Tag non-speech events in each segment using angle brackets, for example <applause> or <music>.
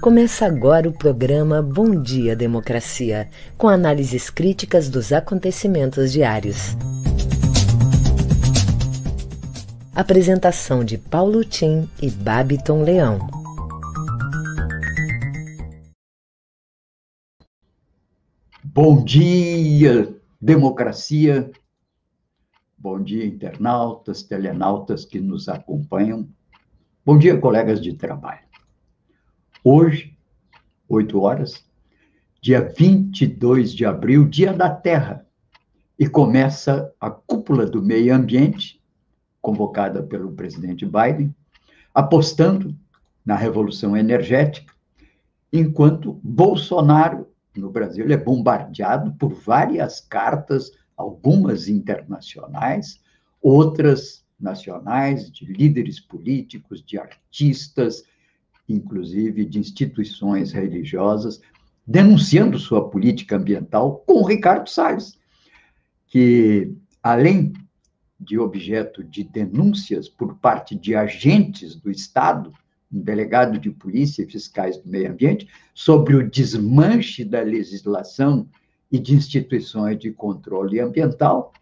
Começa agora o programa Bom Dia Democracia, com análises críticas dos acontecimentos diários. Apresentação de Paulo Tim e Babiton Leão. Bom dia, democracia. Bom dia, internautas, telenautas que nos acompanham. Bom dia, colegas de trabalho. Hoje, 8 horas, dia 22 de abril, dia da Terra, e começa a cúpula do meio ambiente, convocada pelo presidente Biden, apostando na revolução energética, enquanto Bolsonaro, no Brasil, é bombardeado por várias cartas, algumas internacionais, outras nacionais, de líderes políticos, de artistas, inclusive de instituições religiosas, denunciando sua política ambiental com Ricardo Salles, que, além de objeto de denúncias por parte de agentes do Estado, um delegado de polícia e fiscais do meio ambiente, sobre o desmanche da legislação e de instituições de controle ambiental,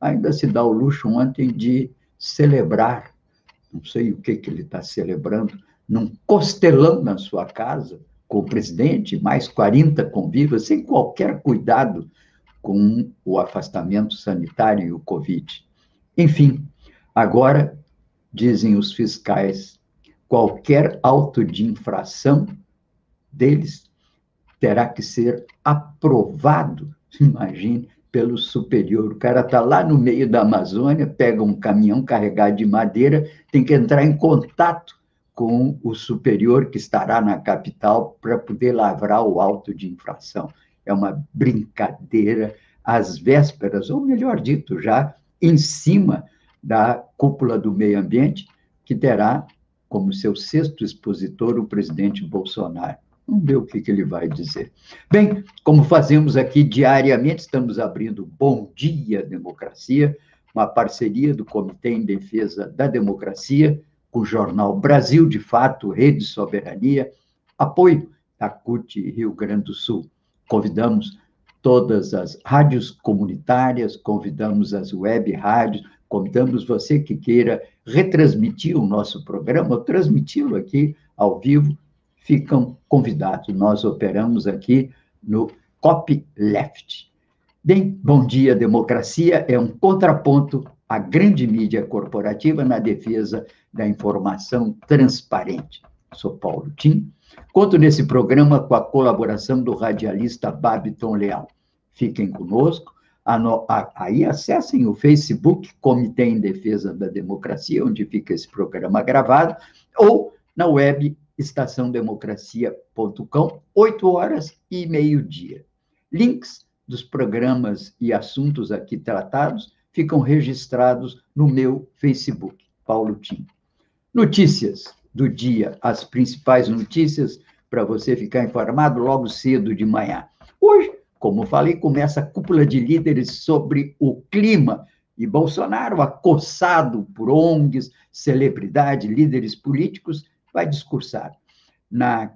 ainda se dá o luxo ontem de celebrar, não sei o que, que ele está celebrando, num costelão na sua casa, com o presidente, mais 40 convivas, sem qualquer cuidado com o afastamento sanitário e o Covid. Enfim, agora, dizem os fiscais, qualquer auto de infração deles terá que ser aprovado, <laughs> imagine, pelo superior. O cara está lá no meio da Amazônia, pega um caminhão carregado de madeira, tem que entrar em contato com o superior que estará na capital para poder lavrar o auto de infração. É uma brincadeira às vésperas, ou melhor dito, já em cima da cúpula do meio ambiente, que terá como seu sexto expositor o presidente Bolsonaro. Vamos ver o que, que ele vai dizer. Bem, como fazemos aqui diariamente, estamos abrindo Bom Dia Democracia, uma parceria do Comitê em Defesa da Democracia o jornal Brasil de Fato, Rede Soberania, apoio da CUT Rio Grande do Sul. Convidamos todas as rádios comunitárias, convidamos as web rádios, convidamos você que queira retransmitir o nosso programa, transmiti-lo aqui ao vivo, ficam convidados. Nós operamos aqui no Copyleft. Bem, Bom Dia Democracia é um contraponto à grande mídia corporativa na defesa da informação transparente. Sou Paulo Tim. Conto nesse programa com a colaboração do radialista Babiton Leal. Fiquem conosco. Aí acessem o Facebook Comitê em Defesa da Democracia, onde fica esse programa gravado, ou na web estaçãodemocracia.com, 8 horas e meio-dia. Links dos programas e assuntos aqui tratados ficam registrados no meu Facebook, Paulo Tim. Notícias do dia, as principais notícias para você ficar informado logo cedo de manhã. Hoje, como falei, começa a cúpula de líderes sobre o clima e Bolsonaro, acossado por ONGs, celebridades, líderes políticos, vai discursar. Na,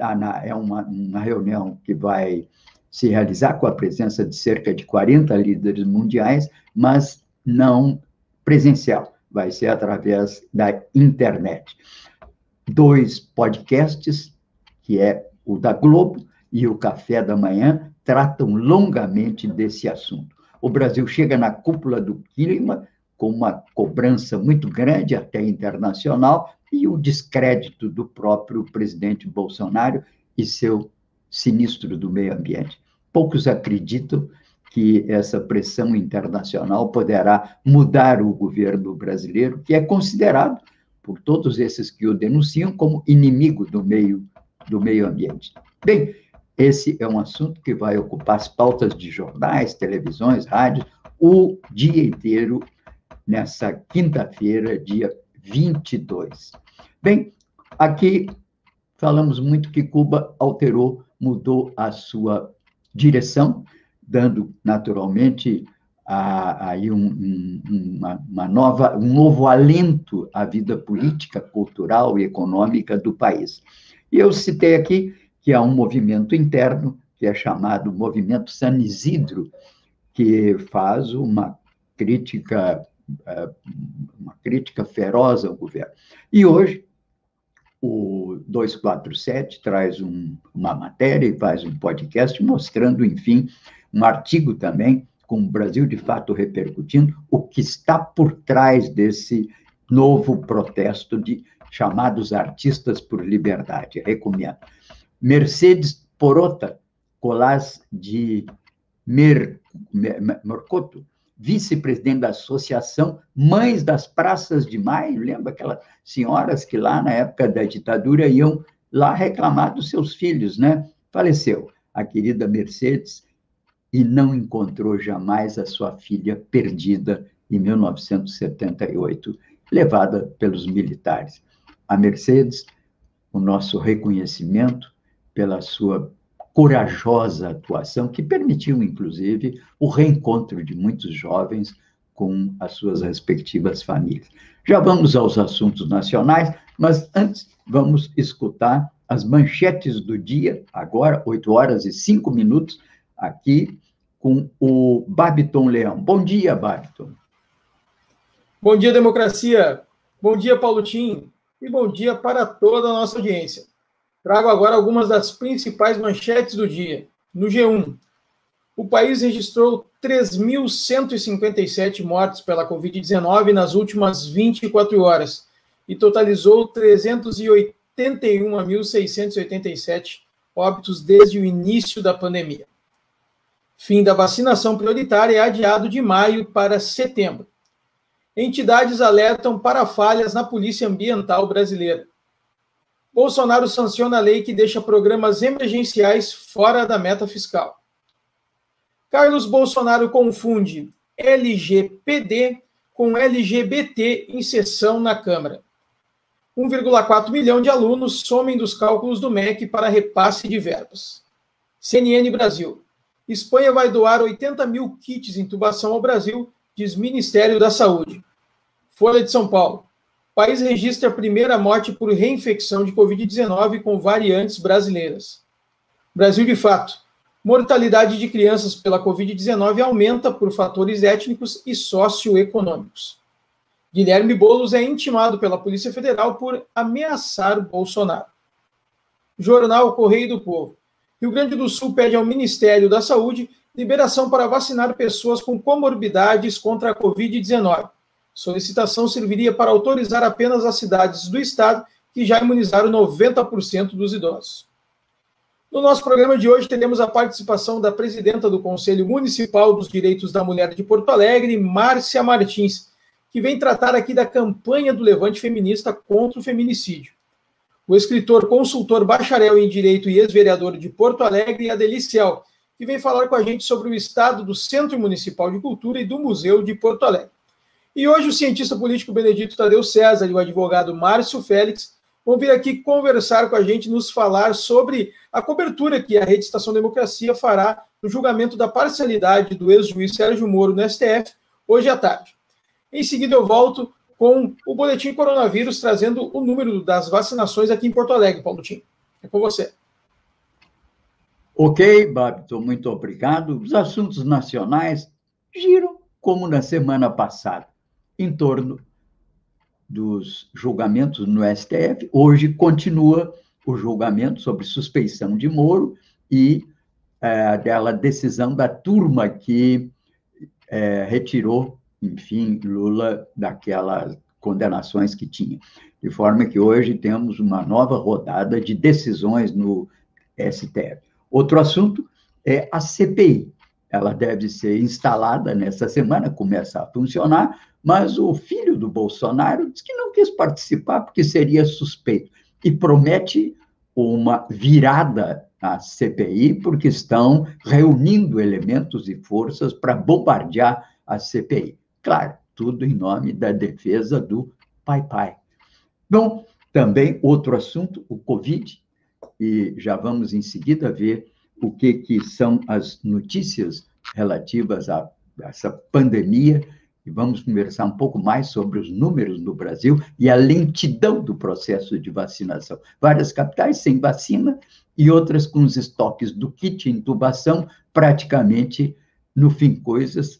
ah, na, é uma, uma reunião que vai se realizar com a presença de cerca de 40 líderes mundiais, mas não presencial vai ser através da internet. Dois podcasts, que é o da Globo e o Café da Manhã, tratam longamente desse assunto. O Brasil chega na cúpula do clima com uma cobrança muito grande, até internacional, e o descrédito do próprio presidente Bolsonaro e seu sinistro do meio ambiente. Poucos acreditam que essa pressão internacional poderá mudar o governo brasileiro, que é considerado por todos esses que o denunciam como inimigo do meio do meio ambiente. Bem, esse é um assunto que vai ocupar as pautas de jornais, televisões, rádios o dia inteiro nessa quinta-feira, dia 22. Bem, aqui falamos muito que Cuba alterou, mudou a sua direção, dando naturalmente aí um, um, uma, uma, nova, um novo alento à vida política, cultural e econômica do país. E eu citei aqui que há um movimento interno, que é chamado Movimento San Isidro, que faz uma crítica, é, uma crítica feroz ao governo. E hoje, o 247 traz um, uma matéria e faz um podcast mostrando, enfim, um artigo também, com o Brasil de fato repercutindo, o que está por trás desse novo protesto de chamados artistas por liberdade. Recomendo. Mercedes Porota Colás de Mer, Mer, Mercoto, vice-presidente da Associação Mães das Praças de Maio, lembra aquelas senhoras que lá na época da ditadura iam lá reclamar dos seus filhos, né? Faleceu a querida Mercedes e não encontrou jamais a sua filha perdida em 1978, levada pelos militares. A Mercedes, o nosso reconhecimento pela sua corajosa atuação, que permitiu, inclusive, o reencontro de muitos jovens com as suas respectivas famílias. Já vamos aos assuntos nacionais, mas antes vamos escutar as manchetes do dia, agora, 8 horas e 5 minutos, aqui com o Babiton Leão. Bom dia, Babiton. Bom dia, democracia. Bom dia, Paulo Tim. E bom dia para toda a nossa audiência. Trago agora algumas das principais manchetes do dia. No G1, o país registrou 3.157 mortes pela Covid-19 nas últimas 24 horas e totalizou 381.687 óbitos desde o início da pandemia. Fim da vacinação prioritária é adiado de maio para setembro. Entidades alertam para falhas na Polícia Ambiental brasileira. Bolsonaro sanciona a lei que deixa programas emergenciais fora da meta fiscal. Carlos Bolsonaro confunde LGPD com LGBT em sessão na Câmara. 1,4 milhão de alunos somem dos cálculos do MEC para repasse de verbas. CNN Brasil. Espanha vai doar 80 mil kits de intubação ao Brasil, diz Ministério da Saúde. Folha de São Paulo. O país registra a primeira morte por reinfecção de Covid-19 com variantes brasileiras. Brasil de fato. Mortalidade de crianças pela Covid-19 aumenta por fatores étnicos e socioeconômicos. Guilherme Boulos é intimado pela Polícia Federal por ameaçar Bolsonaro. Jornal Correio do Povo. Rio Grande do Sul pede ao Ministério da Saúde liberação para vacinar pessoas com comorbidades contra a Covid-19. Solicitação serviria para autorizar apenas as cidades do estado que já imunizaram 90% dos idosos. No nosso programa de hoje, teremos a participação da presidenta do Conselho Municipal dos Direitos da Mulher de Porto Alegre, Márcia Martins, que vem tratar aqui da campanha do Levante Feminista contra o feminicídio. O escritor, consultor, bacharel em Direito e ex-vereador de Porto Alegre, Adeliciel, que vem falar com a gente sobre o estado do Centro Municipal de Cultura e do Museu de Porto Alegre. E hoje o cientista político Benedito Tadeu César e o advogado Márcio Félix vão vir aqui conversar com a gente, nos falar sobre a cobertura que a Rede Estação Democracia fará no julgamento da parcialidade do ex-juiz Sérgio Moro no STF hoje à tarde. Em seguida eu volto com o boletim coronavírus trazendo o número das vacinações aqui em Porto Alegre, Paulo Tim. É com você. Ok, Babito, muito obrigado. Os assuntos nacionais giram como na semana passada em torno dos julgamentos no STF. Hoje continua o julgamento sobre suspeição de Moro e é, dela decisão da turma que é, retirou, enfim, Lula daquelas condenações que tinha. De forma que hoje temos uma nova rodada de decisões no STF. Outro assunto é a CPI. Ela deve ser instalada nessa semana, começa a funcionar, mas o filho do Bolsonaro diz que não quis participar porque seria suspeito e promete uma virada na CPI porque estão reunindo elementos e forças para bombardear a CPI. Claro, tudo em nome da defesa do pai pai. Bom, também outro assunto, o Covid, e já vamos em seguida ver o que, que são as notícias relativas a essa pandemia e vamos conversar um pouco mais sobre os números no Brasil e a lentidão do processo de vacinação. Várias capitais sem vacina e outras com os estoques do kit intubação praticamente no fim, coisas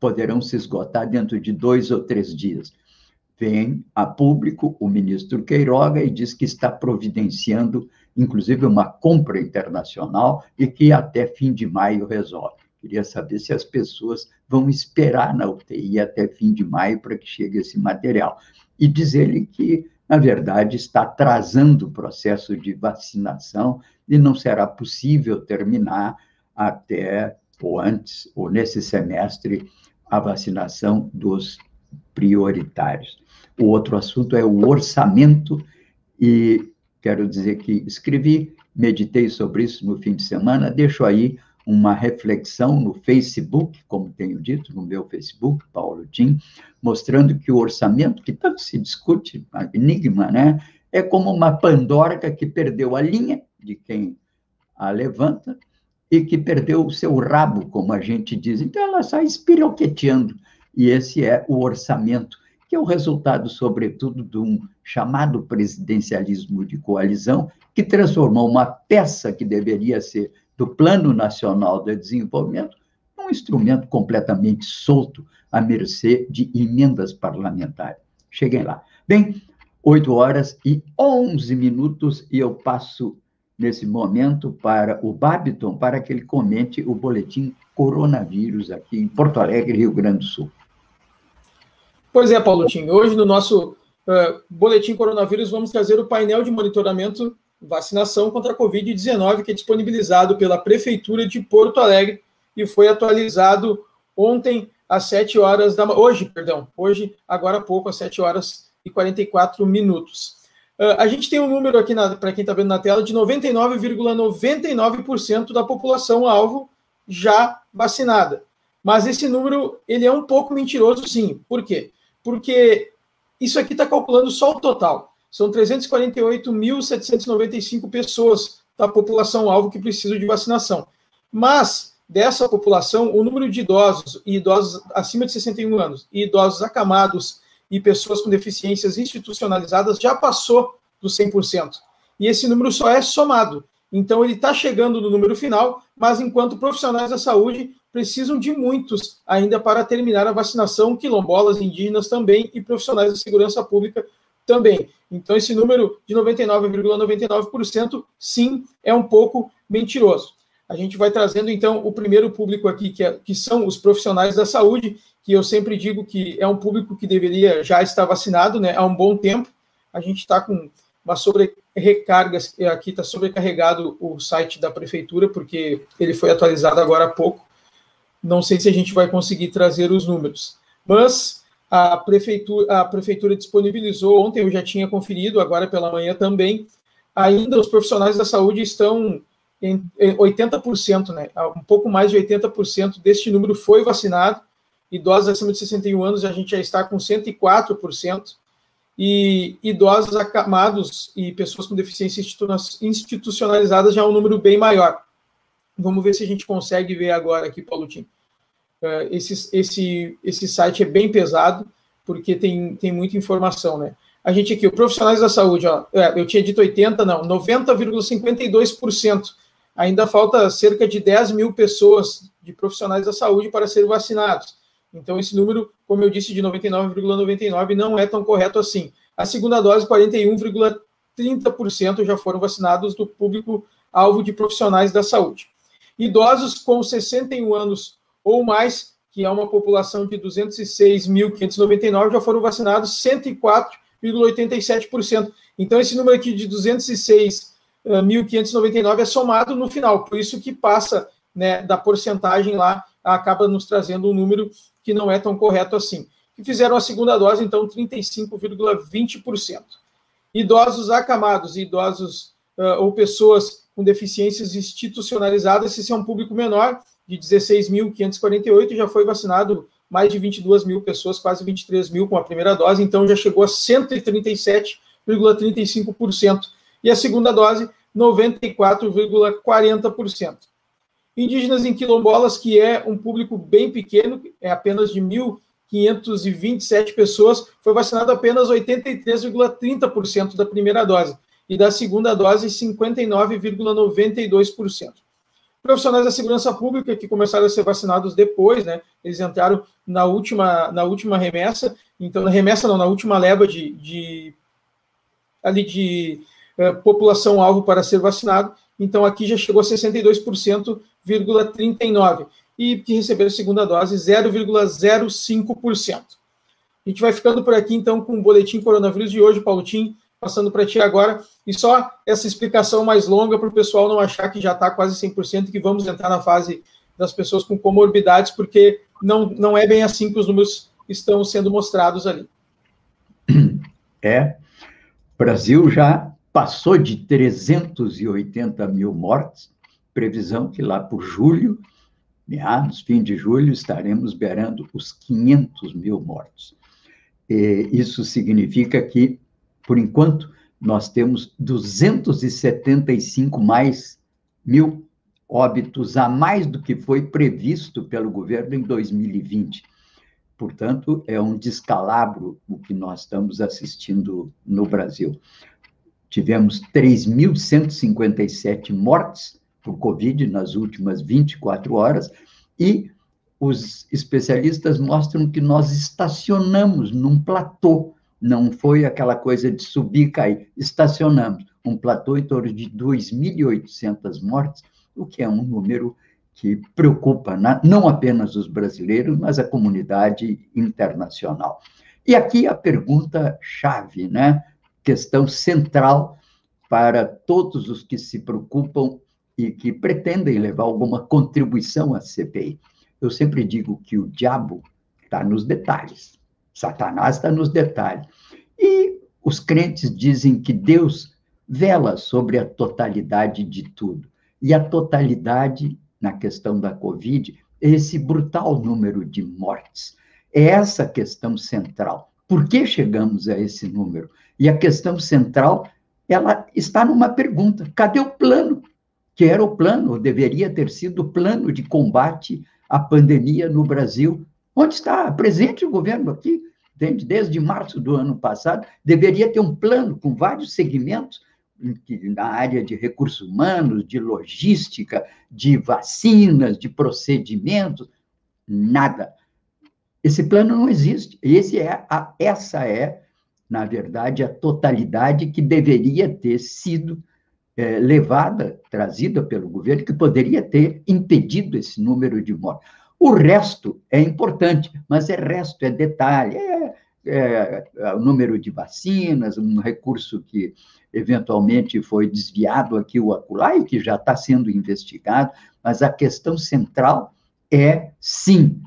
poderão se esgotar dentro de dois ou três dias. Vem a público o ministro Queiroga e diz que está providenciando, inclusive, uma compra internacional e que até fim de maio resolve. Queria saber se as pessoas vão esperar na UTI até fim de maio para que chegue esse material. E diz ele que, na verdade, está atrasando o processo de vacinação e não será possível terminar até ou antes, ou nesse semestre, a vacinação dos prioritários. O outro assunto é o orçamento, e quero dizer que escrevi, meditei sobre isso no fim de semana, deixo aí uma reflexão no Facebook, como tenho dito, no meu Facebook, Paulo Tim, mostrando que o orçamento, que tanto se discute, enigma, né? É como uma pandorca que perdeu a linha de quem a levanta e que perdeu o seu rabo, como a gente diz. Então, ela sai espiroqueteando. E esse é o orçamento, que é o resultado, sobretudo, de um chamado presidencialismo de coalizão, que transformou uma peça que deveria ser do Plano Nacional de Desenvolvimento num instrumento completamente solto, à mercê de emendas parlamentares. Cheguem lá. Bem, 8 horas e 11 minutos, e eu passo nesse momento para o Babiton, para que ele comente o boletim coronavírus aqui em Porto Alegre, Rio Grande do Sul. Pois é, Paulo Tim. Hoje, no nosso uh, boletim coronavírus, vamos trazer o painel de monitoramento vacinação contra a Covid-19, que é disponibilizado pela Prefeitura de Porto Alegre e foi atualizado ontem às 7 horas da hoje, perdão, hoje, agora há pouco, às 7 horas e 44 minutos. Uh, a gente tem um número aqui, para quem está vendo na tela, de 99,99% ,99 da população alvo já vacinada. Mas esse número ele é um pouco mentiroso, sim. Por quê? Porque isso aqui está calculando só o total. São 348.795 pessoas da população alvo que precisam de vacinação. Mas dessa população, o número de idosos e idosos acima de 61 anos e idosos acamados e pessoas com deficiências institucionalizadas já passou dos 100%. E esse número só é somado. Então, ele está chegando no número final, mas enquanto profissionais da saúde precisam de muitos ainda para terminar a vacinação, quilombolas, indígenas também e profissionais da segurança pública também. Então, esse número de 99,99%, ,99%, sim, é um pouco mentiroso. A gente vai trazendo, então, o primeiro público aqui, que, é, que são os profissionais da saúde, que eu sempre digo que é um público que deveria já estar vacinado né, há um bom tempo. A gente está com uma sobrerecarga, aqui está sobrecarregado o site da prefeitura, porque ele foi atualizado agora há pouco. Não sei se a gente vai conseguir trazer os números. Mas a prefeitura, a prefeitura disponibilizou, ontem eu já tinha conferido, agora pela manhã também, ainda os profissionais da saúde estão 80%, né? Um pouco mais de 80% deste número foi vacinado idosos acima de 61 anos a gente já está com 104%, e idosos acamados e pessoas com deficiência institucionalizadas já é um número bem maior. Vamos ver se a gente consegue ver agora aqui, Paulo Tim. Uh, esse, esse, esse site é bem pesado, porque tem, tem muita informação, né? A gente aqui, o profissionais da saúde, ó, é, eu tinha dito 80, não, 90,52%. Ainda falta cerca de 10 mil pessoas de profissionais da saúde para serem vacinados. Então, esse número, como eu disse, de 99,99% ,99 não é tão correto assim. A segunda dose, 41,30% já foram vacinados do público alvo de profissionais da saúde. Idosos com 61 anos ou mais, que é uma população de 206.599, já foram vacinados 104,87%. Então, esse número aqui de 206.599 é somado no final, por isso que passa né, da porcentagem lá, acaba nos trazendo um número que não é tão correto assim. Que fizeram a segunda dose, então, 35,20%. Idosos acamados e idosos uh, ou pessoas com deficiências institucionalizadas, esse é um público menor, de 16.548, já foi vacinado mais de 22 mil pessoas, quase 23 mil com a primeira dose, então já chegou a 137,35%. E a segunda dose, 94,40% indígenas em quilombolas, que é um público bem pequeno, é apenas de 1.000 527 pessoas, foi vacinado apenas 83,30% da primeira dose e da segunda dose 59,92%. Profissionais da segurança pública que começaram a ser vacinados depois, né? Eles entraram na última, na última remessa, então na remessa não, na última leva de, de ali de eh, população alvo para ser vacinado. Então aqui já chegou a 62,39 e que receberam segunda dose 0,05%. A gente vai ficando por aqui então com o boletim coronavírus de hoje, Paulo Tim, passando para ti agora. E só essa explicação mais longa para o pessoal não achar que já está quase 100% e que vamos entrar na fase das pessoas com comorbidades, porque não, não é bem assim que os números estão sendo mostrados ali. É, Brasil já passou de 380 mil mortes, previsão que lá por julho, meados, fim de julho, estaremos beirando os 500 mil mortos. E isso significa que por enquanto, nós temos 275 mais mil óbitos a mais do que foi previsto pelo governo em 2020. Portanto, é um descalabro o que nós estamos assistindo no Brasil. Tivemos 3.157 mortes por Covid nas últimas 24 horas e os especialistas mostram que nós estacionamos num platô não foi aquela coisa de subir e cair. Estacionamos um platô em torno de 2.800 mortes, o que é um número que preocupa não apenas os brasileiros, mas a comunidade internacional. E aqui a pergunta chave, né? Questão central para todos os que se preocupam e que pretendem levar alguma contribuição à CPI. Eu sempre digo que o diabo está nos detalhes. Satanás está nos detalhes. E os crentes dizem que Deus vela sobre a totalidade de tudo. E a totalidade, na questão da Covid, é esse brutal número de mortes. É essa a questão central. Por que chegamos a esse número? E a questão central, ela está numa pergunta: cadê o plano? Que era o plano, deveria ter sido o plano de combate à pandemia no Brasil. Onde está? Presente o governo aqui? desde março do ano passado, deveria ter um plano com vários segmentos na área de recursos humanos, de logística, de vacinas, de procedimentos, nada. Esse plano não existe. Esse é a, essa é, na verdade, a totalidade que deveria ter sido é, levada, trazida pelo governo, que poderia ter impedido esse número de mortes. O resto é importante, mas é resto, é detalhe, é, é, é, o número de vacinas, um recurso que eventualmente foi desviado aqui ou acolá e que já está sendo investigado, mas a questão central é, sim,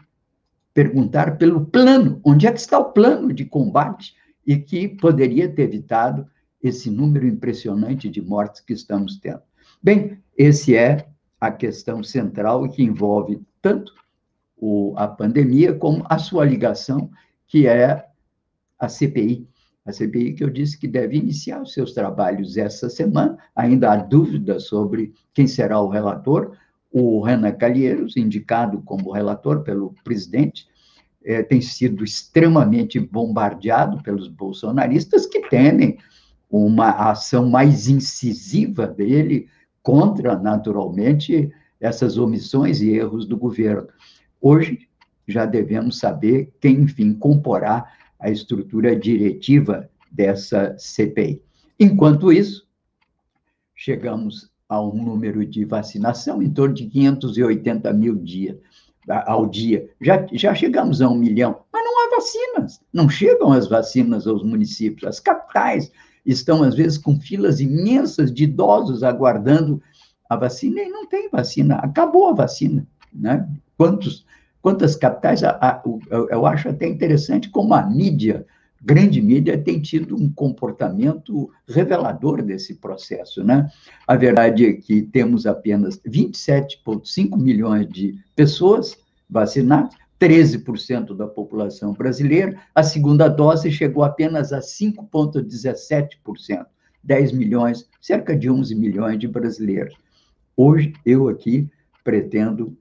perguntar pelo plano, onde é que está o plano de combate e que poderia ter evitado esse número impressionante de mortes que estamos tendo. Bem, esse é a questão central que envolve tanto o, a pandemia, como a sua ligação, que é a CPI. A CPI que eu disse que deve iniciar os seus trabalhos essa semana. Ainda há dúvidas sobre quem será o relator. O Renan Calheiros, indicado como relator pelo presidente, é, tem sido extremamente bombardeado pelos bolsonaristas que temem uma ação mais incisiva dele contra, naturalmente, essas omissões e erros do governo. Hoje, já devemos saber quem, enfim, comporá a estrutura diretiva dessa CPI. Enquanto isso, chegamos a um número de vacinação em torno de 580 mil dia, ao dia. Já, já chegamos a um milhão, mas não há vacinas. Não chegam as vacinas aos municípios. As capitais estão, às vezes, com filas imensas de idosos aguardando a vacina e não tem vacina. Acabou a vacina. Né? Quantos quantas capitais, a, a, eu acho até interessante como a mídia, grande mídia, tem tido um comportamento revelador desse processo. Né? A verdade é que temos apenas 27,5 milhões de pessoas vacinadas, 13% da população brasileira, a segunda dose chegou apenas a 5,17%, 10 milhões, cerca de 11 milhões de brasileiros. Hoje, eu aqui pretendo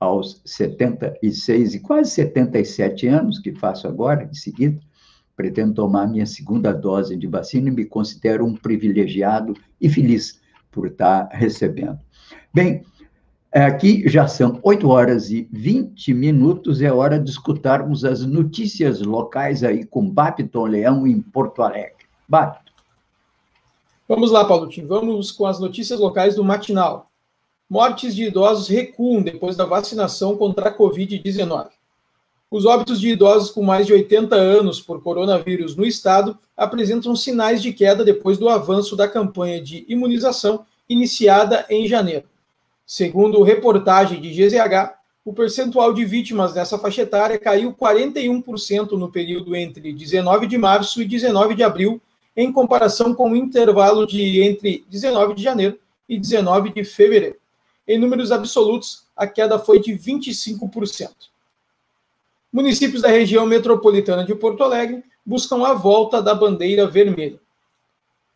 aos 76 e quase 77 anos, que faço agora, em seguida, pretendo tomar minha segunda dose de vacina e me considero um privilegiado e feliz por estar recebendo. Bem, aqui já são 8 horas e 20 minutos, é hora de escutarmos as notícias locais aí com Babiton Leão em Porto Alegre. Babiton. Vamos lá, Paulo Tim, vamos com as notícias locais do Matinal. Mortes de idosos recuam depois da vacinação contra a Covid-19. Os óbitos de idosos com mais de 80 anos por coronavírus no estado apresentam sinais de queda depois do avanço da campanha de imunização iniciada em janeiro. Segundo reportagem de GZH, o percentual de vítimas dessa faixa etária caiu 41% no período entre 19 de março e 19 de abril, em comparação com o intervalo de entre 19 de janeiro e 19 de fevereiro. Em números absolutos, a queda foi de 25%. Municípios da região metropolitana de Porto Alegre buscam a volta da bandeira vermelha.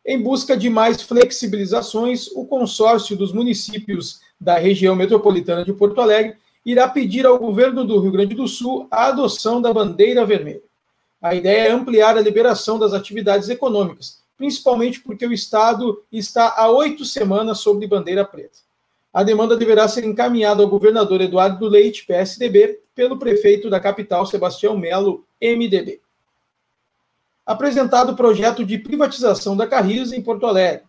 Em busca de mais flexibilizações, o consórcio dos municípios da região metropolitana de Porto Alegre irá pedir ao governo do Rio Grande do Sul a adoção da bandeira vermelha. A ideia é ampliar a liberação das atividades econômicas, principalmente porque o Estado está há oito semanas sobre bandeira preta. A demanda deverá ser encaminhada ao governador Eduardo Leite, PSDB, pelo prefeito da capital, Sebastião Melo, MDB. Apresentado o projeto de privatização da Carris em Porto Alegre.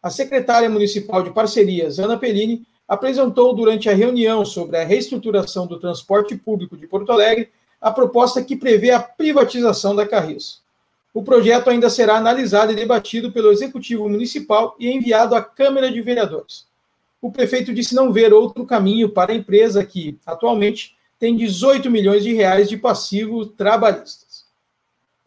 A secretária municipal de parcerias, Ana Pellini, apresentou durante a reunião sobre a reestruturação do transporte público de Porto Alegre a proposta que prevê a privatização da Carris. O projeto ainda será analisado e debatido pelo Executivo Municipal e enviado à Câmara de Vereadores o prefeito disse não ver outro caminho para a empresa que, atualmente, tem 18 milhões de reais de passivos trabalhistas.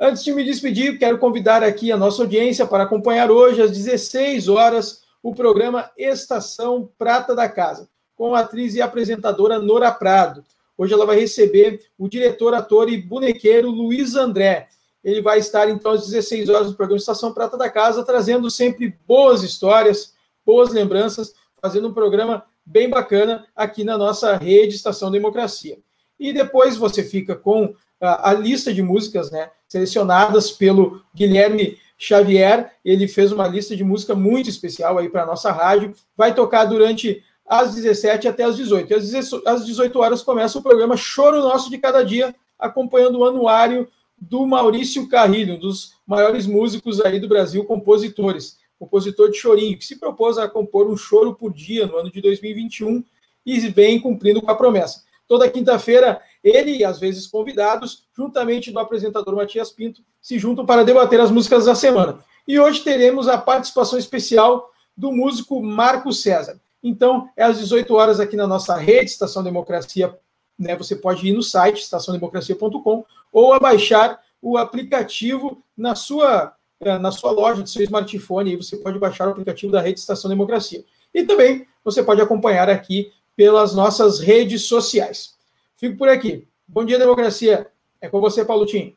Antes de me despedir, quero convidar aqui a nossa audiência para acompanhar hoje, às 16 horas, o programa Estação Prata da Casa, com a atriz e apresentadora Nora Prado. Hoje ela vai receber o diretor, ator e bonequeiro Luiz André. Ele vai estar, então, às 16 horas no programa Estação Prata da Casa, trazendo sempre boas histórias, boas lembranças fazendo um programa bem bacana aqui na nossa rede Estação Democracia. E depois você fica com a, a lista de músicas, né, selecionadas pelo Guilherme Xavier. Ele fez uma lista de música muito especial aí para a nossa rádio. Vai tocar durante às 17 até às 18. Às 18 horas começa o programa Choro Nosso de Cada Dia, acompanhando o anuário do Maurício Carrilho, um dos maiores músicos aí do Brasil, compositores compositor de chorinho, que se propôs a compor um choro por dia no ano de 2021 e vem cumprindo com a promessa. Toda quinta-feira, ele e às vezes convidados, juntamente do apresentador Matias Pinto, se juntam para debater as músicas da semana. E hoje teremos a participação especial do músico Marco César. Então, é às 18 horas aqui na nossa rede Estação Democracia. Né, você pode ir no site estaçãodemocracia.com ou abaixar o aplicativo na sua é, na sua loja, do seu smartphone, aí você pode baixar o aplicativo da Rede Estação Democracia. E também você pode acompanhar aqui pelas nossas redes sociais. Fico por aqui. Bom dia, democracia. É com você, Paulo Tim.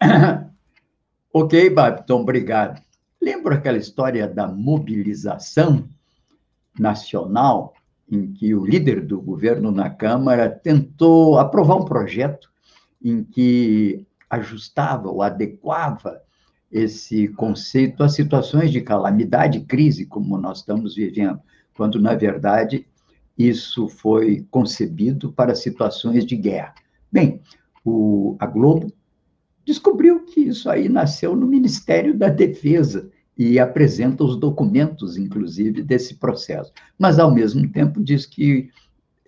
<coughs> ok, Babton, obrigado. Lembra aquela história da mobilização nacional em que o líder do governo na Câmara tentou aprovar um projeto em que ajustava ou adequava esse conceito a situações de calamidade crise, como nós estamos vivendo, quando, na verdade, isso foi concebido para situações de guerra. Bem, o, a Globo descobriu que isso aí nasceu no Ministério da Defesa e apresenta os documentos, inclusive, desse processo. Mas, ao mesmo tempo, diz que,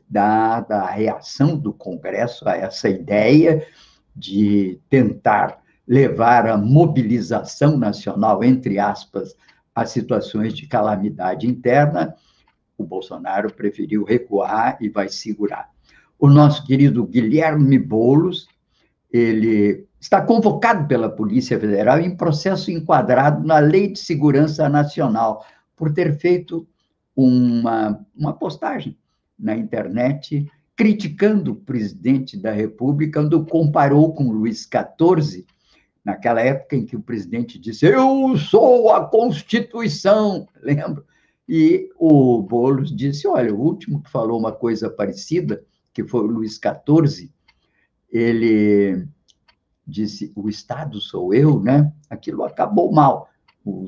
dada a reação do Congresso a essa ideia de tentar levar a mobilização nacional, entre aspas, a situações de calamidade interna, o Bolsonaro preferiu recuar e vai segurar. O nosso querido Guilherme Bolos, ele está convocado pela Polícia Federal em processo enquadrado na Lei de Segurança Nacional por ter feito uma, uma postagem na internet criticando o presidente da República, quando comparou com Luiz XIV naquela época em que o presidente disse: Eu sou a Constituição, <laughs> lembra? E o Boulos disse: Olha, o último que falou uma coisa parecida, que foi o Luís XIV, ele disse: o Estado sou eu, né? Aquilo acabou mal. O,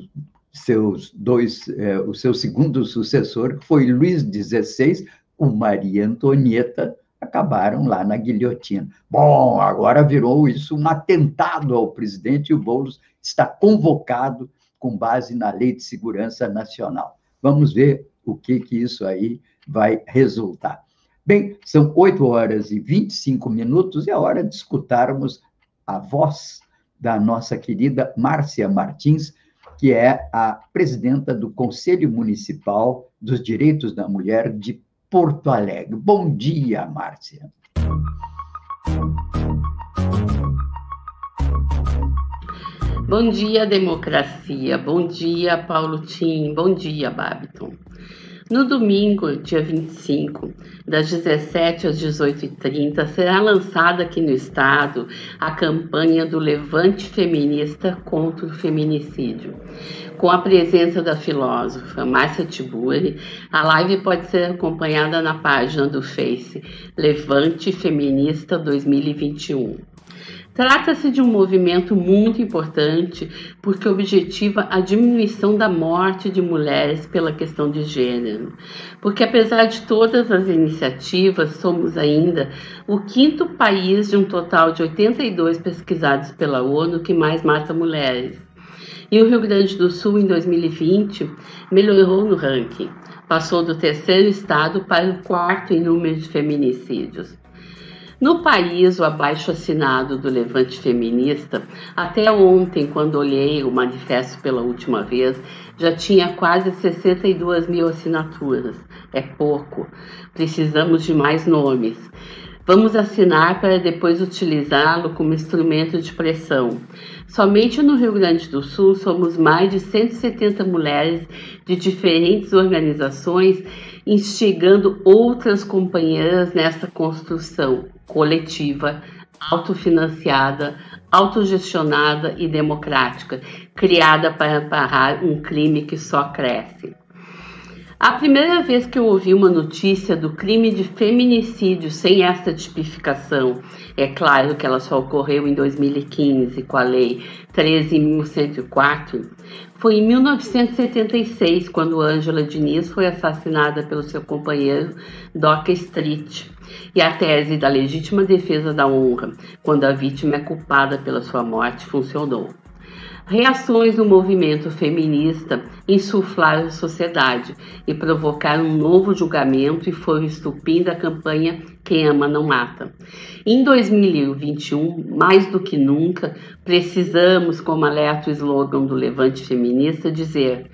seus dois, é, o seu segundo sucessor, foi Luís XVI, o Maria Antonieta, acabaram lá na guilhotina. Bom, agora virou isso um atentado ao presidente e o Boulos está convocado com base na Lei de Segurança Nacional. Vamos ver o que, que isso aí vai resultar. Bem, são 8 horas e 25 minutos e é hora de escutarmos a voz da nossa querida Márcia Martins, que é a presidenta do Conselho Municipal dos Direitos da Mulher de Porto Alegre. Bom dia, Márcia. Bom dia, democracia. Bom dia, Paulo Tim. Bom dia, Babiton. No domingo, dia 25, das 17 às 18h30, será lançada aqui no estado a campanha do Levante Feminista contra o Feminicídio. Com a presença da filósofa Márcia Tiburi, a live pode ser acompanhada na página do Face Levante Feminista 2021. Trata-se de um movimento muito importante porque objetiva a diminuição da morte de mulheres pela questão de gênero. Porque, apesar de todas as iniciativas, somos ainda o quinto país de um total de 82 pesquisados pela ONU que mais mata mulheres. E o Rio Grande do Sul, em 2020, melhorou no ranking. Passou do terceiro estado para o quarto em número de feminicídios. No país, o abaixo assinado do Levante Feminista, até ontem, quando olhei o manifesto pela última vez, já tinha quase 62 mil assinaturas. É pouco. Precisamos de mais nomes. Vamos assinar para depois utilizá-lo como instrumento de pressão. Somente no Rio Grande do Sul somos mais de 170 mulheres de diferentes organizações instigando outras companheiras nessa construção coletiva, autofinanciada, autogestionada e democrática, criada para parar um crime que só cresce. A primeira vez que eu ouvi uma notícia do crime de feminicídio sem essa tipificação, é claro que ela só ocorreu em 2015 com a Lei 13.104, foi em 1976, quando Angela Diniz foi assassinada pelo seu companheiro Doc Street, e a tese da legítima defesa da honra, quando a vítima é culpada pela sua morte, funcionou. Reações do movimento feminista insuflaram a sociedade e provocaram um novo julgamento e foi o estupim da campanha Quem Ama Não Mata. Em 2021, mais do que nunca, precisamos, como alerta o slogan do Levante Feminista, dizer: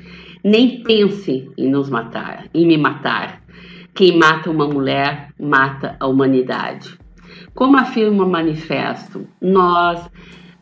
nem pense em nos matar, em me matar. Quem mata uma mulher, mata a humanidade. Como afirma o manifesto, nós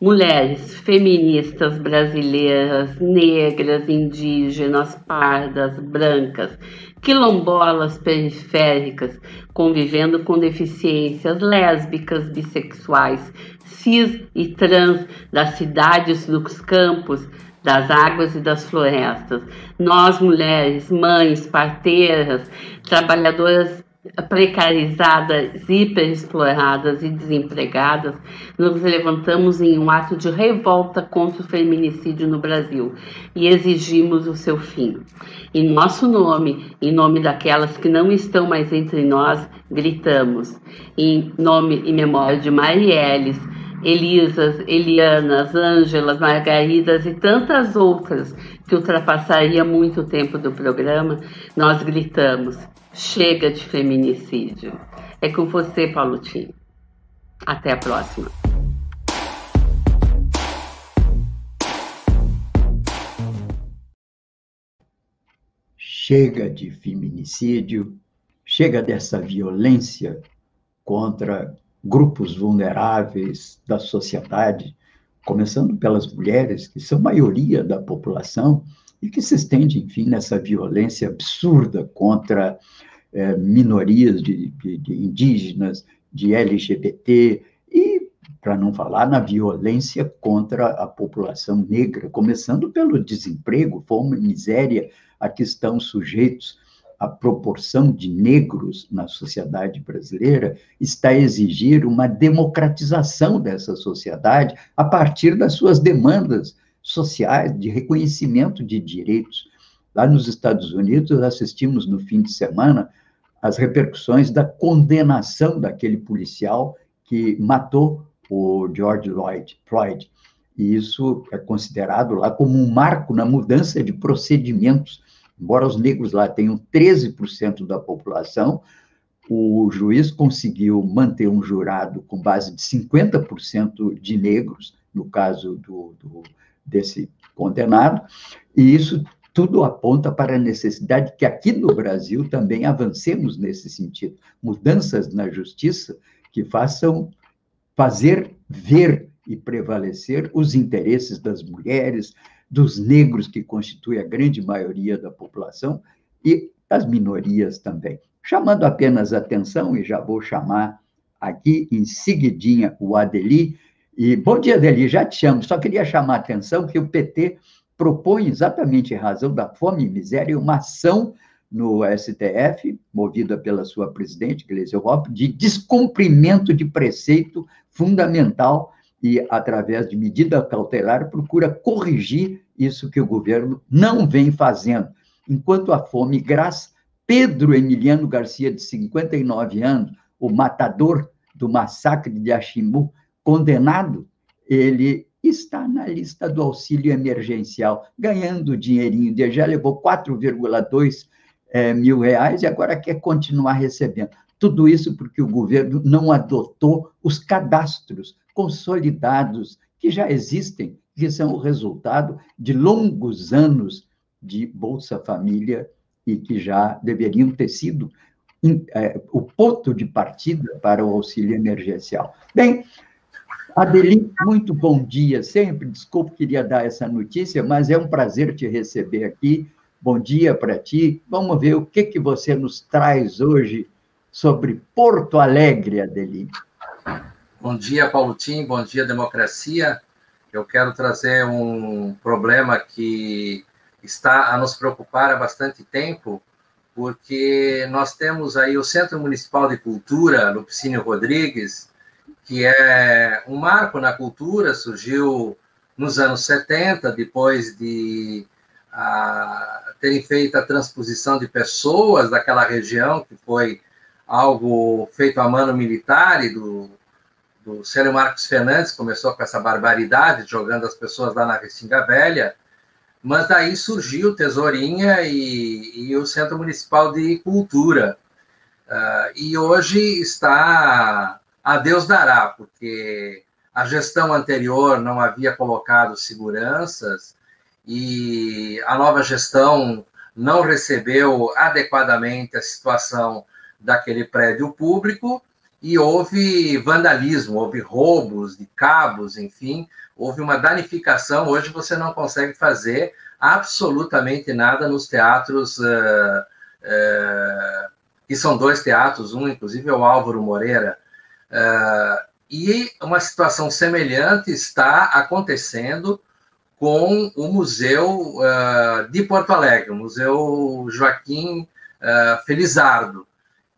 mulheres feministas brasileiras, negras, indígenas, pardas, brancas, quilombolas periféricas, convivendo com deficiências lésbicas, bissexuais, cis e trans das cidades, dos campos, das águas e das florestas. Nós, mulheres, mães, parteiras, trabalhadoras precarizadas, hiperexploradas e desempregadas, nos levantamos em um ato de revolta contra o feminicídio no Brasil e exigimos o seu fim. Em nosso nome, em nome daquelas que não estão mais entre nós, gritamos. Em nome e memória de Marieles, Elisas, Elianas, Ângelas, Margaridas e tantas outras que ultrapassaria muito o tempo do programa, nós gritamos Chega de feminicídio. É com você, Paulo Tim. Até a próxima. Chega de feminicídio, chega dessa violência contra grupos vulneráveis da sociedade, começando pelas mulheres, que são maioria da população, e que se estende, enfim, nessa violência absurda contra é, minorias de, de, de indígenas, de LGBT, e, para não falar, na violência contra a população negra, começando pelo desemprego, fome miséria a que estão sujeitos a proporção de negros na sociedade brasileira está a exigir uma democratização dessa sociedade a partir das suas demandas sociais de reconhecimento de direitos. Lá nos Estados Unidos, assistimos no fim de semana as repercussões da condenação daquele policial que matou o George Lloyd, Floyd. E isso é considerado lá como um marco na mudança de procedimentos Embora os negros lá tenham 13% da população, o juiz conseguiu manter um jurado com base de 50% de negros, no caso do, do, desse condenado, e isso tudo aponta para a necessidade que aqui no Brasil também avancemos nesse sentido. Mudanças na justiça que façam fazer ver e prevalecer os interesses das mulheres, dos negros, que constitui a grande maioria da população, e das minorias também. Chamando apenas atenção, e já vou chamar aqui em seguidinha o Adeli, e bom dia, Adeli, já te chamo, só queria chamar a atenção que o PT propõe, exatamente em razão da fome e miséria, uma ação no STF, movida pela sua presidente, Gleisi Hoppe, de descumprimento de preceito fundamental e, através de medida cautelar, procura corrigir isso que o governo não vem fazendo. Enquanto a fome graça, Pedro Emiliano Garcia, de 59 anos, o matador do massacre de Achimu, condenado, ele está na lista do auxílio emergencial, ganhando dinheirinho. Ele já levou 4,2 é, mil reais e agora quer continuar recebendo. Tudo isso porque o governo não adotou os cadastros consolidados que já existem, que são o resultado de longos anos de Bolsa Família e que já deveriam ter sido é, o ponto de partida para o auxílio emergencial. Bem, Adeli, muito bom dia sempre. Desculpe, queria dar essa notícia, mas é um prazer te receber aqui. Bom dia para ti. Vamos ver o que, que você nos traz hoje sobre Porto Alegre, Adeli. Bom dia, Paulo Tim. Bom dia, democracia. Eu quero trazer um problema que está a nos preocupar há bastante tempo, porque nós temos aí o Centro Municipal de Cultura, Lupicínio Rodrigues, que é um marco na cultura, surgiu nos anos 70, depois de a, terem feito a transposição de pessoas daquela região, que foi algo feito a mano militar e do do Célio Marcos Fernandes, começou com essa barbaridade, jogando as pessoas lá na Restinga Velha, mas daí surgiu Tesourinha e, e o Centro Municipal de Cultura. Uh, e hoje está a Deus dará, porque a gestão anterior não havia colocado seguranças e a nova gestão não recebeu adequadamente a situação daquele prédio público e houve vandalismo, houve roubos de cabos, enfim, houve uma danificação. Hoje você não consegue fazer absolutamente nada nos teatros, uh, uh, que são dois teatros, um inclusive é o Álvaro Moreira. Uh, e uma situação semelhante está acontecendo com o Museu de Porto Alegre, o Museu Joaquim Felizardo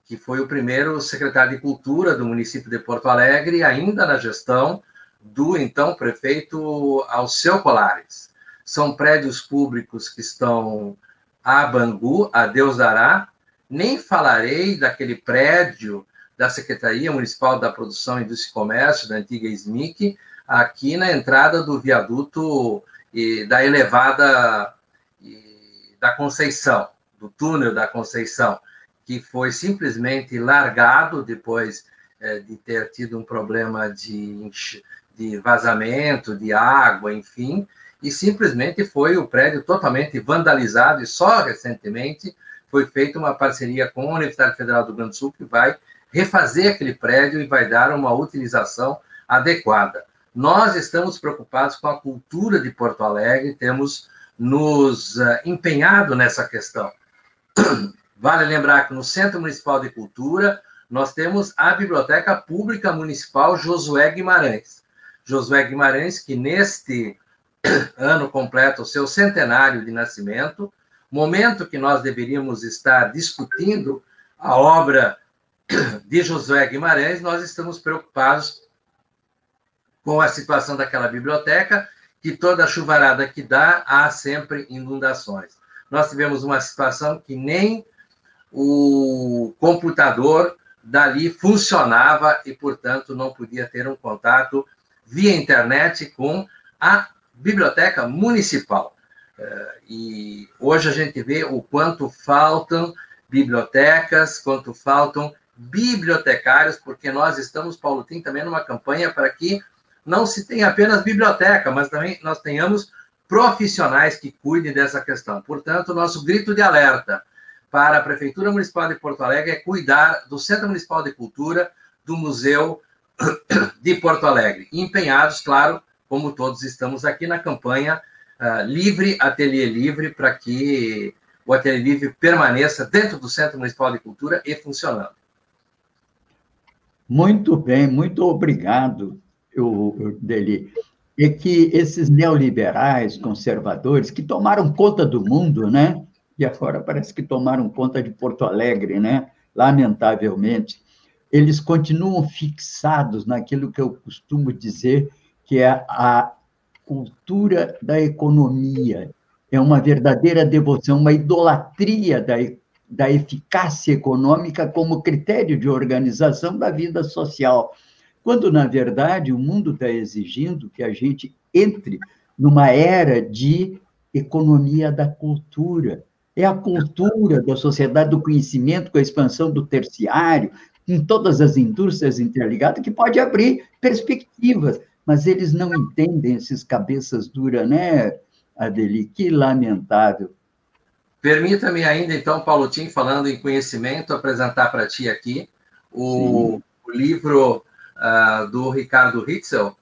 que foi o primeiro secretário de Cultura do município de Porto Alegre, ainda na gestão do então prefeito Alceu Colares. São prédios públicos que estão a Bangu, a Deus dará. Nem falarei daquele prédio da Secretaria Municipal da Produção, Indústria e Comércio, da antiga SMIC, aqui na entrada do viaduto e da elevada e da Conceição, do túnel da Conceição que foi simplesmente largado depois é, de ter tido um problema de, de vazamento, de água, enfim, e simplesmente foi o prédio totalmente vandalizado e só recentemente foi feita uma parceria com a Universidade Federal do Rio Grande do Sul que vai refazer aquele prédio e vai dar uma utilização adequada. Nós estamos preocupados com a cultura de Porto Alegre, temos nos uh, empenhado nessa questão. <clears throat> Vale lembrar que no Centro Municipal de Cultura nós temos a Biblioteca Pública Municipal Josué Guimarães. Josué Guimarães, que neste <clears throat> ano completa o seu centenário de nascimento, momento que nós deveríamos estar discutindo a obra <coughs> de Josué Guimarães, nós estamos preocupados com a situação daquela biblioteca, que toda chuvarada que dá, há sempre inundações. Nós tivemos uma situação que nem o computador dali funcionava e, portanto, não podia ter um contato via internet com a biblioteca municipal. Eh, e hoje a gente vê o quanto faltam bibliotecas, quanto faltam bibliotecários, porque nós estamos, Paulo, tem também numa campanha para que não se tenha apenas biblioteca, mas também nós tenhamos profissionais que cuidem dessa questão. Portanto, nosso grito de alerta para a Prefeitura Municipal de Porto Alegre é cuidar do Centro Municipal de Cultura, do Museu <coughs> de Porto Alegre. empenhados, claro, como todos estamos aqui na campanha uh, Livre Ateliê Livre, para que o Ateliê Livre permaneça dentro do Centro Municipal de Cultura e funcionando. Muito bem, muito obrigado, Deli. É que esses neoliberais, conservadores, que tomaram conta do mundo, né? E agora parece que tomaram conta de Porto Alegre, né? Lamentavelmente, eles continuam fixados naquilo que eu costumo dizer que é a cultura da economia. É uma verdadeira devoção, uma idolatria da, da eficácia econômica como critério de organização da vida social. Quando, na verdade, o mundo está exigindo que a gente entre numa era de economia da cultura. É a cultura da sociedade do conhecimento, com a expansão do terciário, em todas as indústrias interligadas, que pode abrir perspectivas mas eles não entendem esses cabeças duras, né, Adeli? Que lamentável. Permita-me ainda, então, Paulo Tim, falando em conhecimento, apresentar para ti aqui o, o livro uh, do Ricardo Ritzel,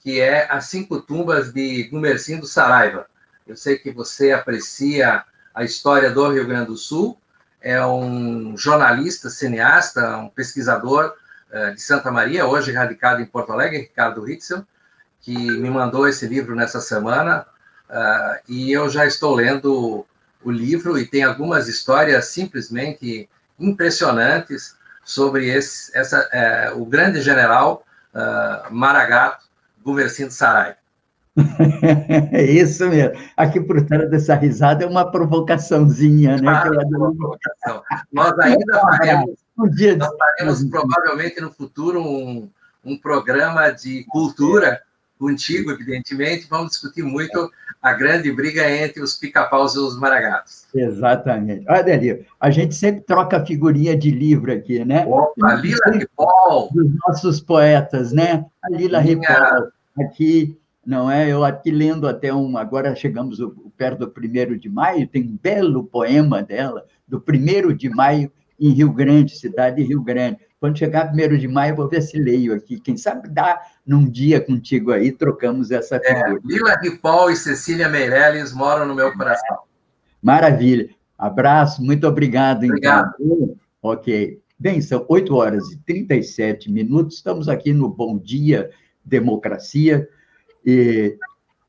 que é As Cinco Tumbas de Gumercindo Saraiva. Eu sei que você aprecia a história do Rio Grande do Sul, é um jornalista, cineasta, um pesquisador eh, de Santa Maria, hoje radicado em Porto Alegre, Ricardo Ritzel, que me mandou esse livro nessa semana, uh, e eu já estou lendo o livro e tem algumas histórias simplesmente impressionantes sobre esse, essa, uh, o grande general uh, Maragato Gumercindo Sarai. <laughs> É isso mesmo. Aqui por trás dessa risada é uma provocaçãozinha, né? Claro, é uma provocação. Nós ainda faremos um dia Nós faremos provavelmente no futuro um, um programa de cultura contigo, evidentemente. Vamos discutir muito a grande briga entre os pica-paus e os maragatos. Exatamente. Olha, Delio, a gente sempre troca figurinha de livro aqui, né? Opa, Lila Ripoll. Dos nossos poetas, né? A Lila. Ripoll, aqui, não é? Eu aqui lendo até um, agora chegamos perto do primeiro de maio, tem um belo poema dela, do primeiro de maio, em Rio Grande, cidade de Rio Grande. Quando chegar primeiro de maio, vou ver se leio aqui. Quem sabe dá num dia contigo aí, trocamos essa é, figura. É, Lila Ripoll e Cecília Meirelles moram no meu coração. Maravilha. Abraço, muito obrigado. Então. Obrigado. Então. Ok. Bem, são 8 horas e 37 minutos. Estamos aqui no Bom Dia Democracia, e,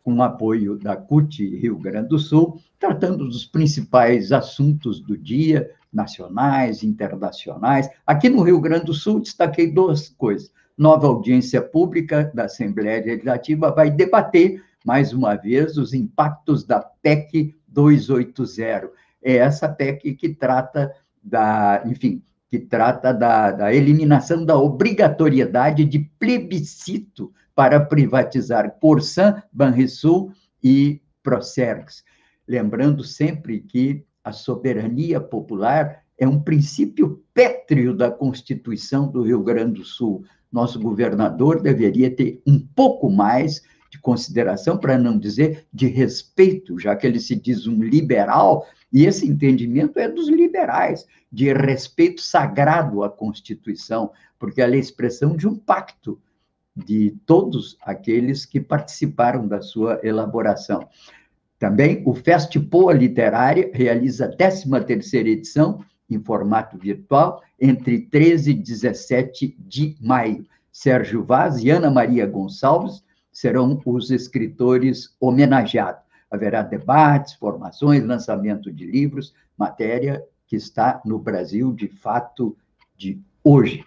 com apoio da CUT Rio Grande do Sul, tratando dos principais assuntos do dia, nacionais, internacionais. Aqui no Rio Grande do Sul, destaquei duas coisas. Nova audiência pública da Assembleia Legislativa vai debater, mais uma vez, os impactos da PEC 280. É essa PEC que trata da, enfim, que trata da, da eliminação da obrigatoriedade de plebiscito para privatizar Corsan, Banrisul e Procergs. Lembrando sempre que a soberania popular é um princípio pétreo da Constituição do Rio Grande do Sul. Nosso governador deveria ter um pouco mais de consideração, para não dizer de respeito, já que ele se diz um liberal, e esse entendimento é dos liberais, de respeito sagrado à Constituição, porque ela é expressão de um pacto de todos aqueles que participaram da sua elaboração. Também o Festipoa Literária realiza a 13ª edição em formato virtual entre 13 e 17 de maio. Sérgio Vaz e Ana Maria Gonçalves serão os escritores homenageados. haverá debates, formações, lançamento de livros, matéria que está no Brasil de fato de hoje.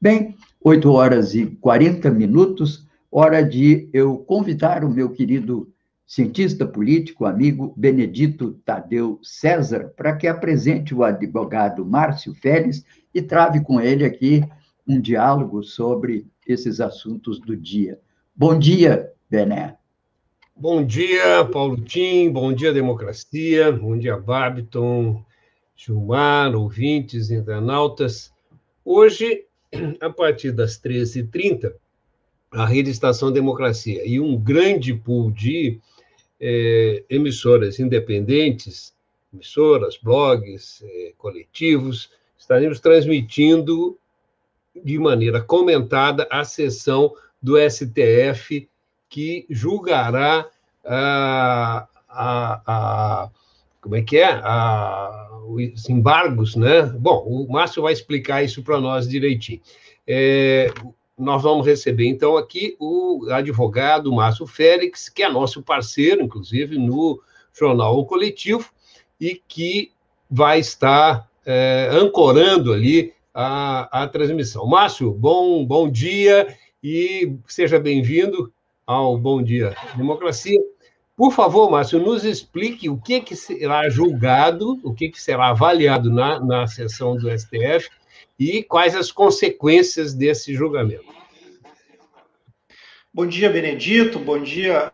Bem, 8 horas e 40 minutos, hora de eu convidar o meu querido cientista político, amigo Benedito Tadeu César, para que apresente o advogado Márcio Félix e trave com ele aqui um diálogo sobre esses assuntos do dia. Bom dia, Bené. Bom dia, Paulo Tim, bom dia, democracia, bom dia, Babiton, Gilmar, ouvintes, internautas. Hoje, a partir das 13h30, a Rede Estação Democracia e um grande pool de é, emissoras independentes, emissoras, blogs, é, coletivos, estaremos transmitindo de maneira comentada a sessão do STF que julgará a, a, a como é que é? A, os embargos, né? Bom, o Márcio vai explicar isso para nós direitinho. É, nós vamos receber, então, aqui o advogado Márcio Félix, que é nosso parceiro, inclusive, no Jornal O Coletivo, e que vai estar é, ancorando ali a, a transmissão. Márcio, bom, bom dia e seja bem-vindo ao Bom Dia Democracia. Por favor, Márcio, nos explique o que, que será julgado, o que, que será avaliado na, na sessão do STF e quais as consequências desse julgamento. Bom dia, Benedito. Bom dia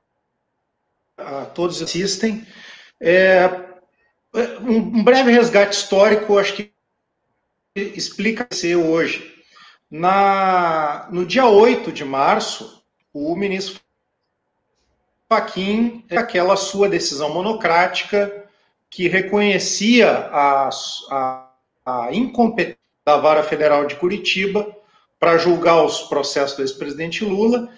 a todos que assistem. É, um breve resgate histórico, acho que explica se hoje. Na, no dia 8 de março, o ministro Faquim, aquela sua decisão monocrática que reconhecia a, a, a incompetência da Vara Federal de Curitiba para julgar os processos do ex-presidente Lula.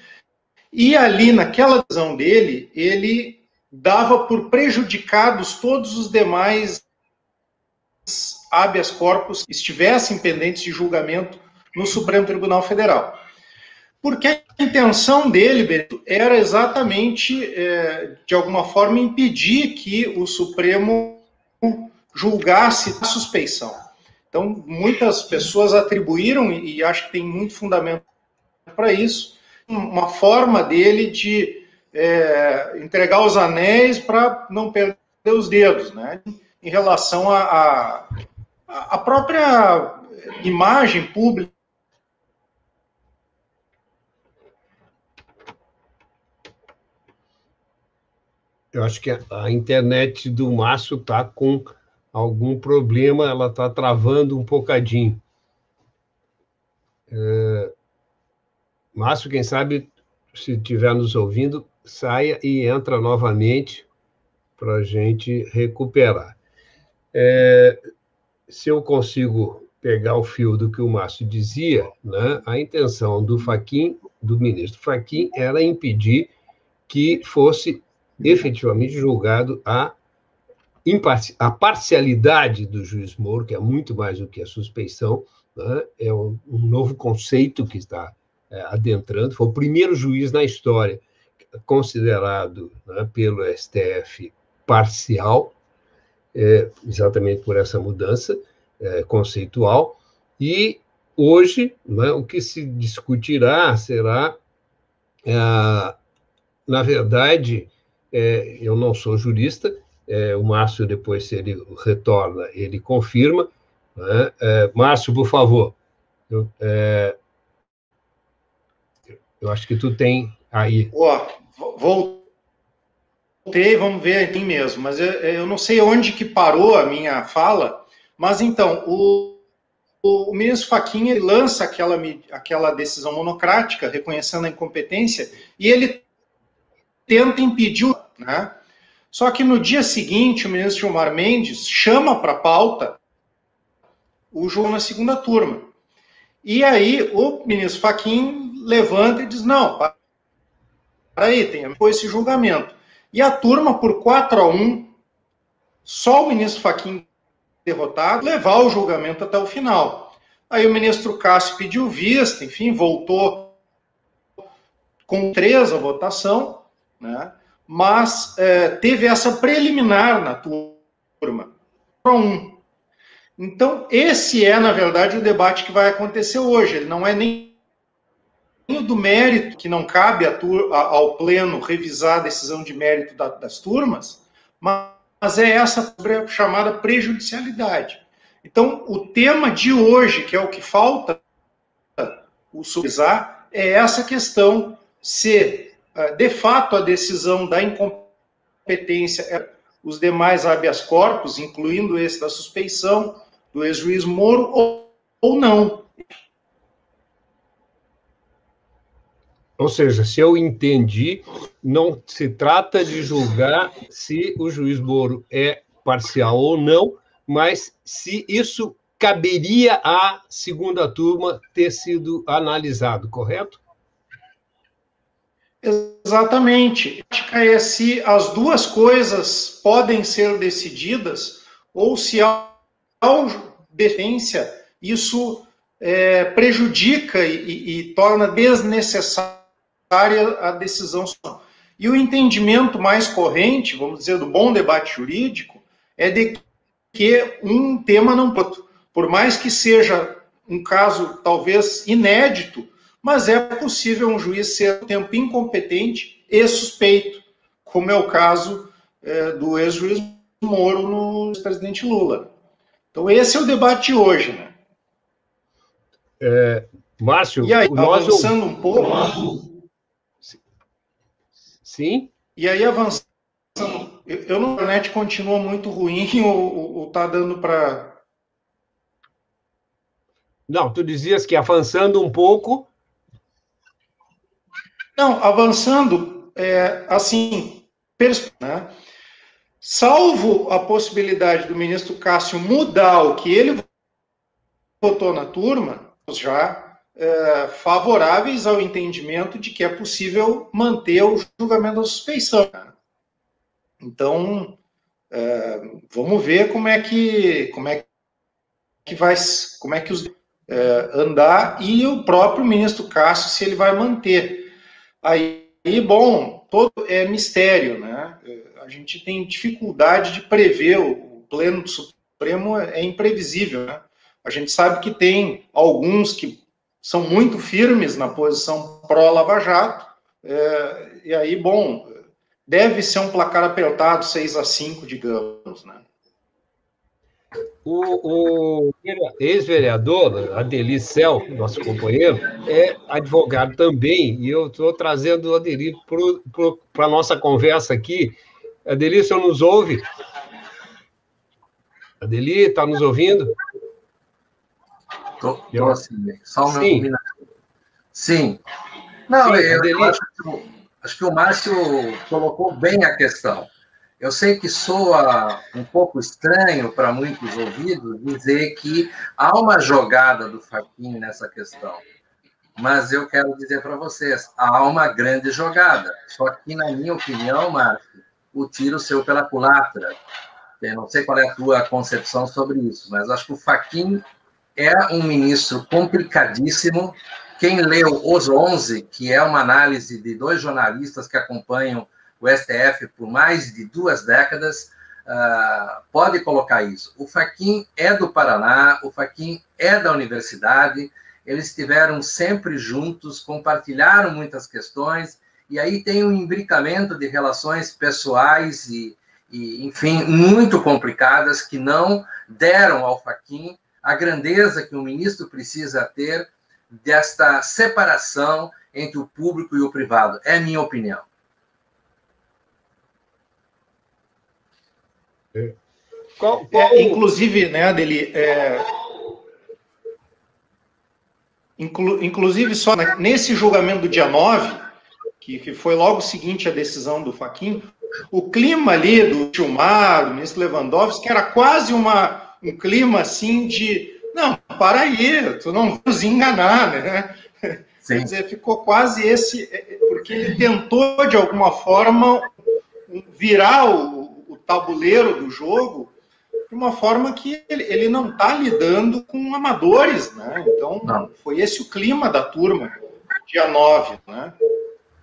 E ali, naquela decisão dele, ele dava por prejudicados todos os demais habeas corpus que estivessem pendentes de julgamento no Supremo Tribunal Federal. Porque a intenção dele, Benito, era exatamente, é, de alguma forma, impedir que o Supremo julgasse a suspeição. Então, muitas pessoas atribuíram, e acho que tem muito fundamento para isso, uma forma dele de é, entregar os anéis para não perder os dedos, né? em relação à a, a, própria imagem pública. Eu acho que a internet do Márcio está com algum problema, ela está travando um bocadinho. É... Márcio, quem sabe, se estiver nos ouvindo, saia e entra novamente para a gente recuperar. É... Se eu consigo pegar o fio do que o Márcio dizia, né, a intenção do Faquim, do ministro Faquim, era impedir que fosse efetivamente julgado a a parcialidade do juiz Moro, que é muito mais do que a suspeição, né? é um, novo conceito que está é, adentrando. Foi o primeiro juiz na história considerado né, pelo STF parcial, é, exatamente por essa mudança é, conceitual. E hoje, né, o que se discutirá será, é, na verdade, é, eu não sou jurista, é, o Márcio, depois, se ele retorna, ele confirma. Né? É, Márcio, por favor. Eu, é, eu acho que tu tem aí. Ó, voltei, vamos ver aqui mesmo, mas eu, eu não sei onde que parou a minha fala, mas então, o, o, ministro Faquinha lança aquela, aquela decisão monocrática, reconhecendo a incompetência, e ele tenta impedir, né? Só que no dia seguinte, o ministro Gilmar Mendes chama para pauta o jogo na segunda turma. E aí o ministro Faquim levanta e diz: não, para aí, tem foi esse julgamento. E a turma, por 4 a 1, só o ministro Faquim derrotado, levar o julgamento até o final. Aí o ministro Cássio pediu vista, enfim, voltou com três a votação, né? Mas é, teve essa preliminar na turma. Um. Então, esse é, na verdade, o debate que vai acontecer hoje. Ele não é nem do mérito, que não cabe ao Pleno revisar a decisão de mérito das turmas, mas é essa chamada prejudicialidade. Então, o tema de hoje, que é o que falta o suavizar, é essa questão se, de fato, a decisão da incompetência, é os demais habeas corpus, incluindo esse da suspeição do ex-juiz Moro, ou, ou não. Ou seja, se eu entendi, não se trata de julgar se o juiz Moro é parcial ou não, mas se isso caberia à segunda turma ter sido analisado, correto? Exatamente. É se as duas coisas podem ser decididas ou se ao defensa isso é, prejudica e, e, e torna desnecessária a decisão. E o entendimento mais corrente, vamos dizer, do bom debate jurídico, é de que um tema não pode, por mais que seja um caso talvez inédito, mas é possível um juiz ser tempo incompetente e suspeito, como é o caso é, do ex-juiz Moro no presidente Lula. Então esse é o debate hoje, né? É, Márcio, e aí, nós avançando um pouco. Sim. E aí avançando, eu, eu no internet continua muito ruim <laughs> ou, ou tá dando para não, tu dizias que avançando um pouco. Não, avançando, é, assim, né? salvo a possibilidade do ministro Cássio mudar o que ele votou na turma, já é, favoráveis ao entendimento de que é possível manter o julgamento da suspeição. Então, é, vamos ver como é que como é que vai, como é que os é, andar e o próprio ministro Cássio se ele vai manter. Aí, bom, todo é mistério, né? A gente tem dificuldade de prever o pleno do Supremo é imprevisível, né? A gente sabe que tem alguns que são muito firmes na posição pró-Lava Jato, é, e aí, bom, deve ser um placar apertado, 6 a 5 digamos, né? O, o ex-vereador, Adelir Cel, nosso companheiro, é advogado também, e eu estou trazendo o Adelir para a nossa conversa aqui. Adelir, o senhor nos ouve? Adelir, está nos ouvindo? Estou assim, só um Sim. Sim. Não, Sim, eu, eu acho, que, acho que o Márcio colocou bem a questão. Eu sei que soa um pouco estranho para muitos ouvidos dizer que há uma jogada do Faquin nessa questão, mas eu quero dizer para vocês, há uma grande jogada. Só que, na minha opinião, Márcio, o tiro seu pela culatra. Eu não sei qual é a tua concepção sobre isso, mas acho que o Faquin é um ministro complicadíssimo. Quem leu Os 11, que é uma análise de dois jornalistas que acompanham o STF por mais de duas décadas, uh, pode colocar isso. O Faquin é do Paraná, o Faquin é da universidade, eles estiveram sempre juntos, compartilharam muitas questões, e aí tem um imbricamento de relações pessoais e, e enfim, muito complicadas que não deram ao Faquin a grandeza que um ministro precisa ter desta separação entre o público e o privado. É minha opinião. Qual, qual... É, inclusive, né, dele. É... Inclu, inclusive, só nesse julgamento do dia 9, que, que foi logo seguinte à decisão do Faquin, o clima ali do Gilmar, do ministro Lewandowski, era quase uma, um clima assim de. Não, para aí, tu não vai nos enganar, né? Sim. Quer dizer, ficou quase esse. É, é, porque ele tentou, de alguma forma, virar o, tabuleiro do jogo de uma forma que ele, ele não está lidando com amadores, né? Então, não. foi esse o clima da turma, dia 9, né?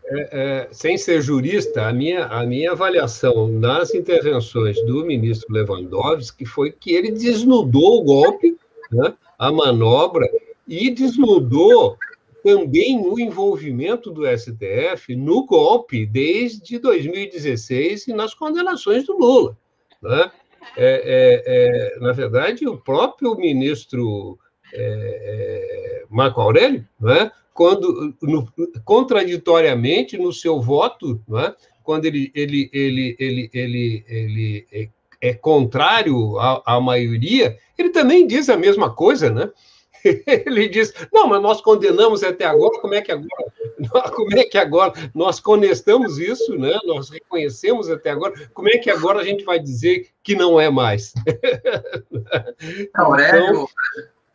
é, é, sem ser jurista, a minha, a minha avaliação nas intervenções do ministro Lewandowski foi que ele desnudou o golpe, né, a manobra, e desnudou também o envolvimento do STF no golpe desde 2016 e nas condenações do Lula. Né? É, é, é, na verdade, o próprio ministro é, é, Marco Aurélio, né, quando, no, contraditoriamente no seu voto, né, quando ele, ele, ele, ele, ele, ele é, é contrário à, à maioria, ele também diz a mesma coisa, né? <laughs> ele diz: não, mas nós condenamos até agora, como é que agora, <laughs> como é que agora nós conestamos isso, né? Nós reconhecemos até agora, como é que agora a gente vai dizer que não é mais? <laughs> Aurélio,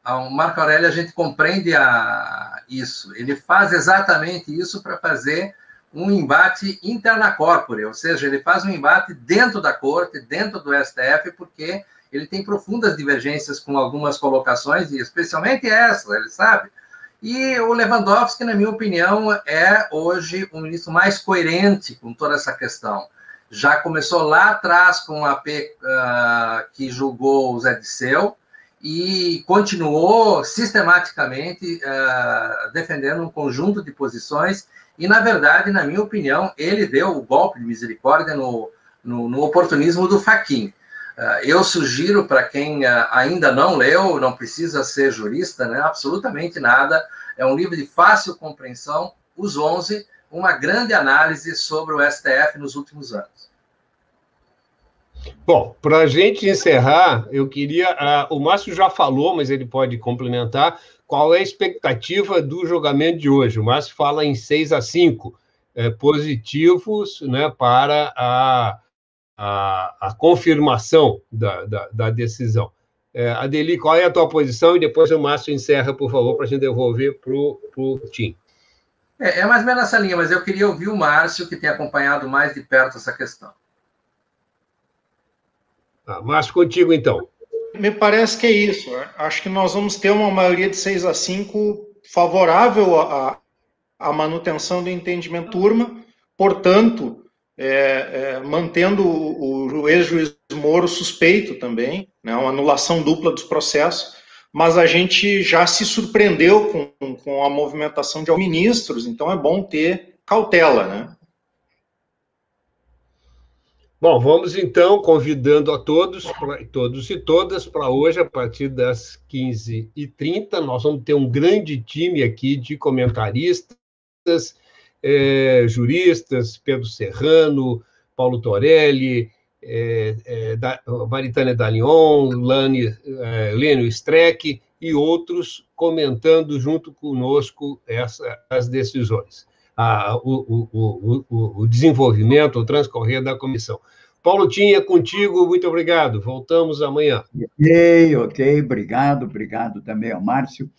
então, o Marco Aurélio, a gente compreende a, isso. Ele faz exatamente isso para fazer um embate interna corpore, ou seja, ele faz um embate dentro da corte, dentro do STF, porque ele tem profundas divergências com algumas colocações, e especialmente essa, ele sabe. E o Lewandowski, na minha opinião, é hoje o ministro mais coerente com toda essa questão. Já começou lá atrás com a P uh, que julgou o Zé Disseu e continuou sistematicamente uh, defendendo um conjunto de posições. E, na verdade, na minha opinião, ele deu o golpe de misericórdia no, no, no oportunismo do Faquin. Ah, eu sugiro para quem ah, ainda não leu, não precisa ser jurista, né? absolutamente nada. É um livro de fácil compreensão, Os 11, uma grande análise sobre o STF nos últimos anos. Bom, para a gente encerrar, eu queria. Uh, o Márcio já falou, mas ele pode complementar. Qual é a expectativa do julgamento de hoje? O Márcio fala em 6 a 5 é, positivos né, para a, a, a confirmação da, da, da decisão. É, Adeli, qual é a tua posição? E depois o Márcio encerra, por favor, para a gente devolver para o Tim. É, é mais ou menos essa linha, mas eu queria ouvir o Márcio, que tem acompanhado mais de perto essa questão. Ah, Márcio, contigo então. Me parece que é isso. Né? Acho que nós vamos ter uma maioria de 6 a 5 favorável à, à manutenção do entendimento turma, portanto, é, é, mantendo o, o ex-juiz Moro suspeito também, né, uma anulação dupla dos processos, mas a gente já se surpreendeu com, com a movimentação de ministros, então é bom ter cautela, né? Bom, vamos então convidando a todos, todos e todas, para hoje, a partir das 15h30. Nós vamos ter um grande time aqui de comentaristas é, juristas, Pedro Serrano, Paulo Torelli, é, é, da, Maritânia Dalion, Lani, é, Lênio Streck e outros comentando junto conosco essa, as decisões, a, o, o, o, o, desenvolvimento, o transcorrer da comissão. Paulo Tinha, contigo, muito obrigado. Voltamos amanhã. Ok, ok, obrigado, obrigado também ao Márcio.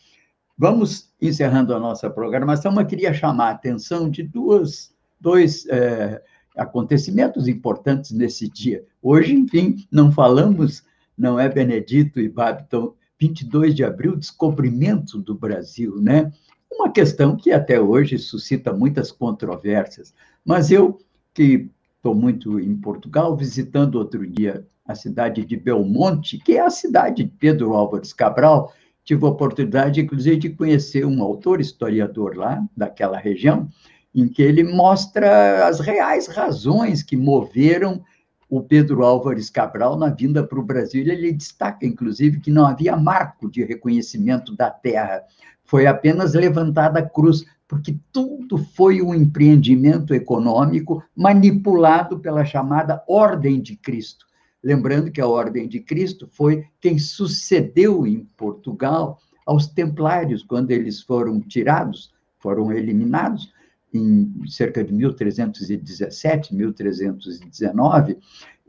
Vamos encerrando a nossa programação, mas queria chamar a atenção de duas, dois é, acontecimentos importantes nesse dia. Hoje, enfim, não falamos, não é Benedito e Babiton, 22 de abril, descobrimento do Brasil, né? Uma questão que até hoje suscita muitas controvérsias. Mas eu, que estou muito em Portugal, visitando outro dia a cidade de Belmonte, que é a cidade de Pedro Álvares Cabral, tive a oportunidade, inclusive, de conhecer um autor historiador lá, daquela região, em que ele mostra as reais razões que moveram o Pedro Álvares Cabral na vinda para o Brasil. Ele destaca, inclusive, que não havia marco de reconhecimento da terra, foi apenas levantada a cruz, porque tudo foi um empreendimento econômico manipulado pela chamada Ordem de Cristo Lembrando que a Ordem de Cristo foi quem sucedeu em Portugal aos templários, quando eles foram tirados, foram eliminados, em cerca de 1317, 1319.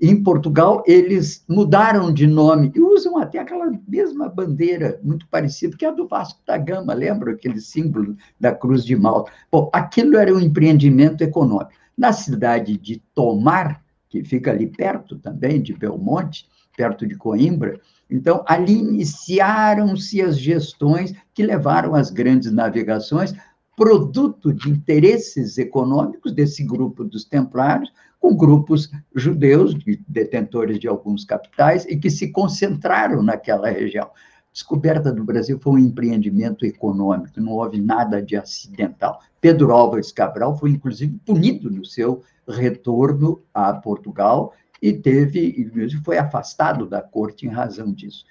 Em Portugal, eles mudaram de nome e usam até aquela mesma bandeira, muito parecida, que é a do Vasco da Gama, lembra aquele símbolo da Cruz de Malta? Bom, aquilo era um empreendimento econômico. Na cidade de Tomar, que fica ali perto também de Belmonte, perto de Coimbra. Então, ali iniciaram-se as gestões que levaram às grandes navegações, produto de interesses econômicos desse grupo dos templários com grupos judeus, de detentores de alguns capitais, e que se concentraram naquela região. A descoberta do Brasil foi um empreendimento econômico, não houve nada de acidental. Pedro Álvares Cabral foi, inclusive, punido no seu retorno a Portugal e teve, foi afastado da corte em razão disso.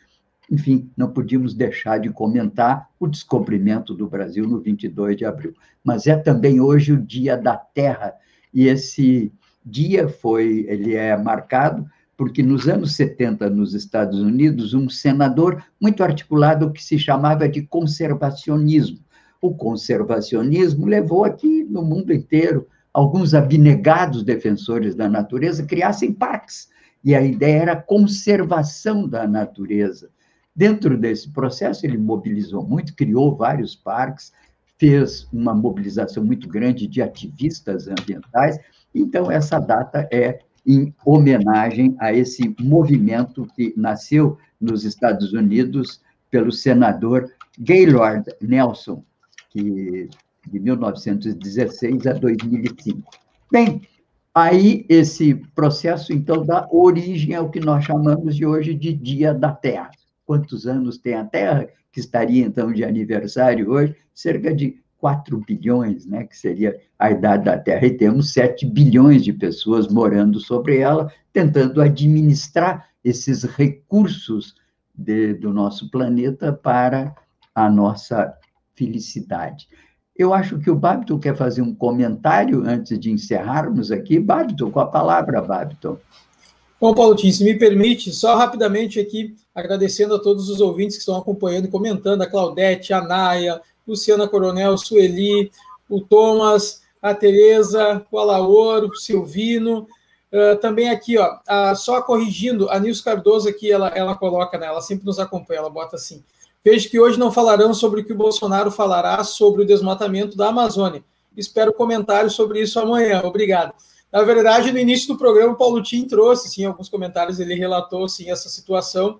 Enfim, não podíamos deixar de comentar o descobrimento do Brasil no 22 de abril. Mas é também hoje o Dia da Terra, e esse dia foi, ele é marcado porque nos anos 70, nos Estados Unidos, um senador muito articulado que se chamava de conservacionismo. O conservacionismo levou aqui no mundo inteiro alguns abnegados defensores da natureza criassem parques, e a ideia era a conservação da natureza. Dentro desse processo, ele mobilizou muito, criou vários parques, fez uma mobilização muito grande de ativistas ambientais. Então, essa data é em homenagem a esse movimento que nasceu nos Estados Unidos pelo senador Gaylord Nelson, que de 1916 a 2005. Bem, aí esse processo, então, dá origem ao que nós chamamos de hoje de Dia da Terra quantos anos tem a Terra, que estaria então de aniversário hoje, cerca de 4 bilhões, né, que seria a idade da Terra, e temos 7 bilhões de pessoas morando sobre ela, tentando administrar esses recursos de, do nosso planeta para a nossa felicidade. Eu acho que o Babiton quer fazer um comentário antes de encerrarmos aqui. Babiton, com a palavra, Babiton. Bom, Paulo Tim, se me permite, só rapidamente aqui, agradecendo a todos os ouvintes que estão acompanhando e comentando, a Claudete, a Naia, Luciana Coronel, Sueli, o Thomas, a Tereza, o Alaor, o Silvino, uh, também aqui, ó, a, só corrigindo, a Nils Cardoso aqui, ela, ela coloca, né, ela sempre nos acompanha, ela bota assim, vejo que hoje não falarão sobre o que o Bolsonaro falará sobre o desmatamento da Amazônia. Espero comentários sobre isso amanhã. Obrigado. Na verdade, no início do programa, o Paulo Tim trouxe sim, alguns comentários, ele relatou sim, essa situação.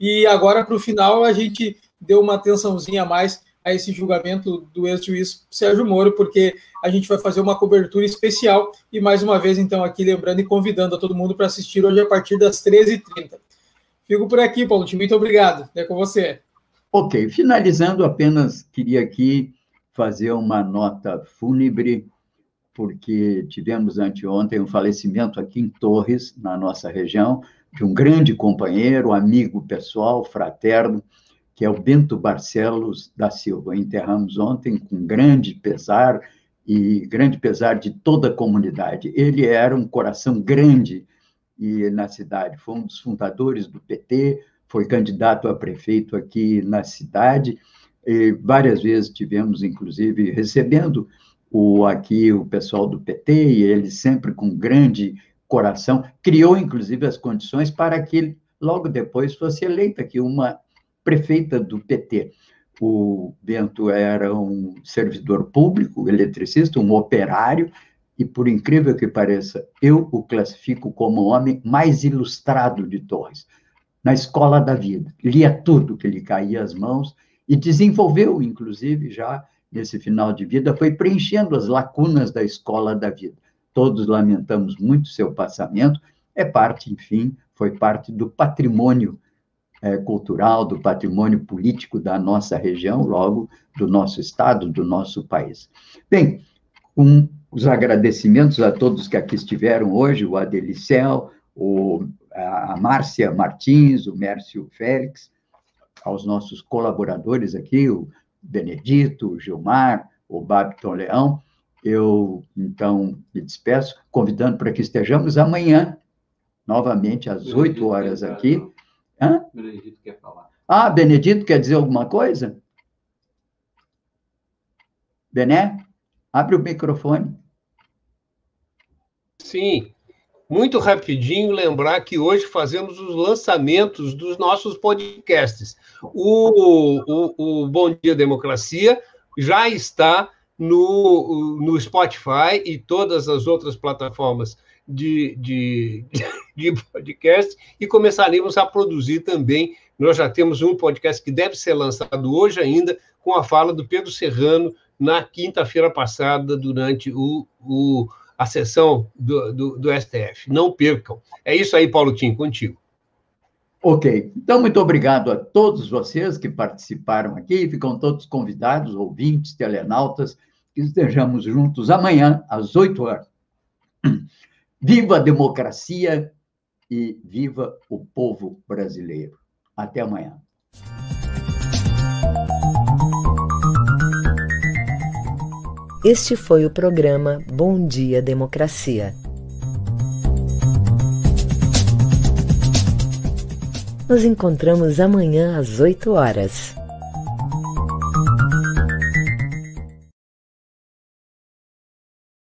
E agora, para o final, a gente deu uma atençãozinha a mais a esse julgamento do ex-juiz Sérgio Moro, porque a gente vai fazer uma cobertura especial. E mais uma vez, então, aqui lembrando e convidando a todo mundo para assistir hoje a partir das 13h30. Fico por aqui, Paulo Tim. Muito obrigado. É com você. Ok. Finalizando, apenas queria aqui fazer uma nota fúnebre porque tivemos anteontem um falecimento aqui em Torres, na nossa região, de um grande companheiro, amigo pessoal, fraterno, que é o Bento Barcelos da Silva. Enterramos ontem com grande pesar e grande pesar de toda a comunidade. Ele era um coração grande e na cidade, foi um dos fundadores do PT, foi candidato a prefeito aqui na cidade. Várias vezes tivemos, inclusive, recebendo o, aqui o pessoal do PT, e ele sempre com grande coração, criou inclusive as condições para que logo depois fosse eleita aqui uma prefeita do PT. O Bento era um servidor público, eletricista, um operário, e por incrível que pareça, eu o classifico como o homem mais ilustrado de Torres. Na escola da vida, lia tudo que lhe caía às mãos e desenvolveu, inclusive, já nesse final de vida, foi preenchendo as lacunas da escola da vida. Todos lamentamos muito seu passamento, é parte, enfim, foi parte do patrimônio é, cultural, do patrimônio político da nossa região, logo do nosso estado, do nosso país. Bem, com os agradecimentos a todos que aqui estiveram hoje, o Adelicel, o, a Márcia Martins, o Mércio Félix, aos nossos colaboradores aqui, o Benedito, o Gilmar, o Babiton Leão. Eu, então, me despeço, convidando para que estejamos amanhã, novamente, às 8 horas aqui. Hã? Benedito quer falar. Ah, Benedito quer dizer alguma coisa? Bené, abre o microfone. Sim, muito rapidinho lembrar que hoje fazemos os lançamentos dos nossos podcasts. O, o, o Bom Dia Democracia já está no, no Spotify e todas as outras plataformas de, de, <laughs> de podcast e começaremos a produzir também. Nós já temos um podcast que deve ser lançado hoje ainda, com a fala do Pedro Serrano, na quinta-feira passada, durante o, o, a sessão do, do, do, STF. Não percam. É isso aí, Paulo Tim, contigo. Ok. Então, muito obrigado a todos vocês que participaram aqui. Ficam todos convidados, ouvintes, telenautas, que estejamos juntos amanhã, às 8 horas. Viva a democracia e viva o povo brasileiro. Até amanhã. Este foi o programa Bom Dia Democracia. Nos encontramos amanhã às 8 horas.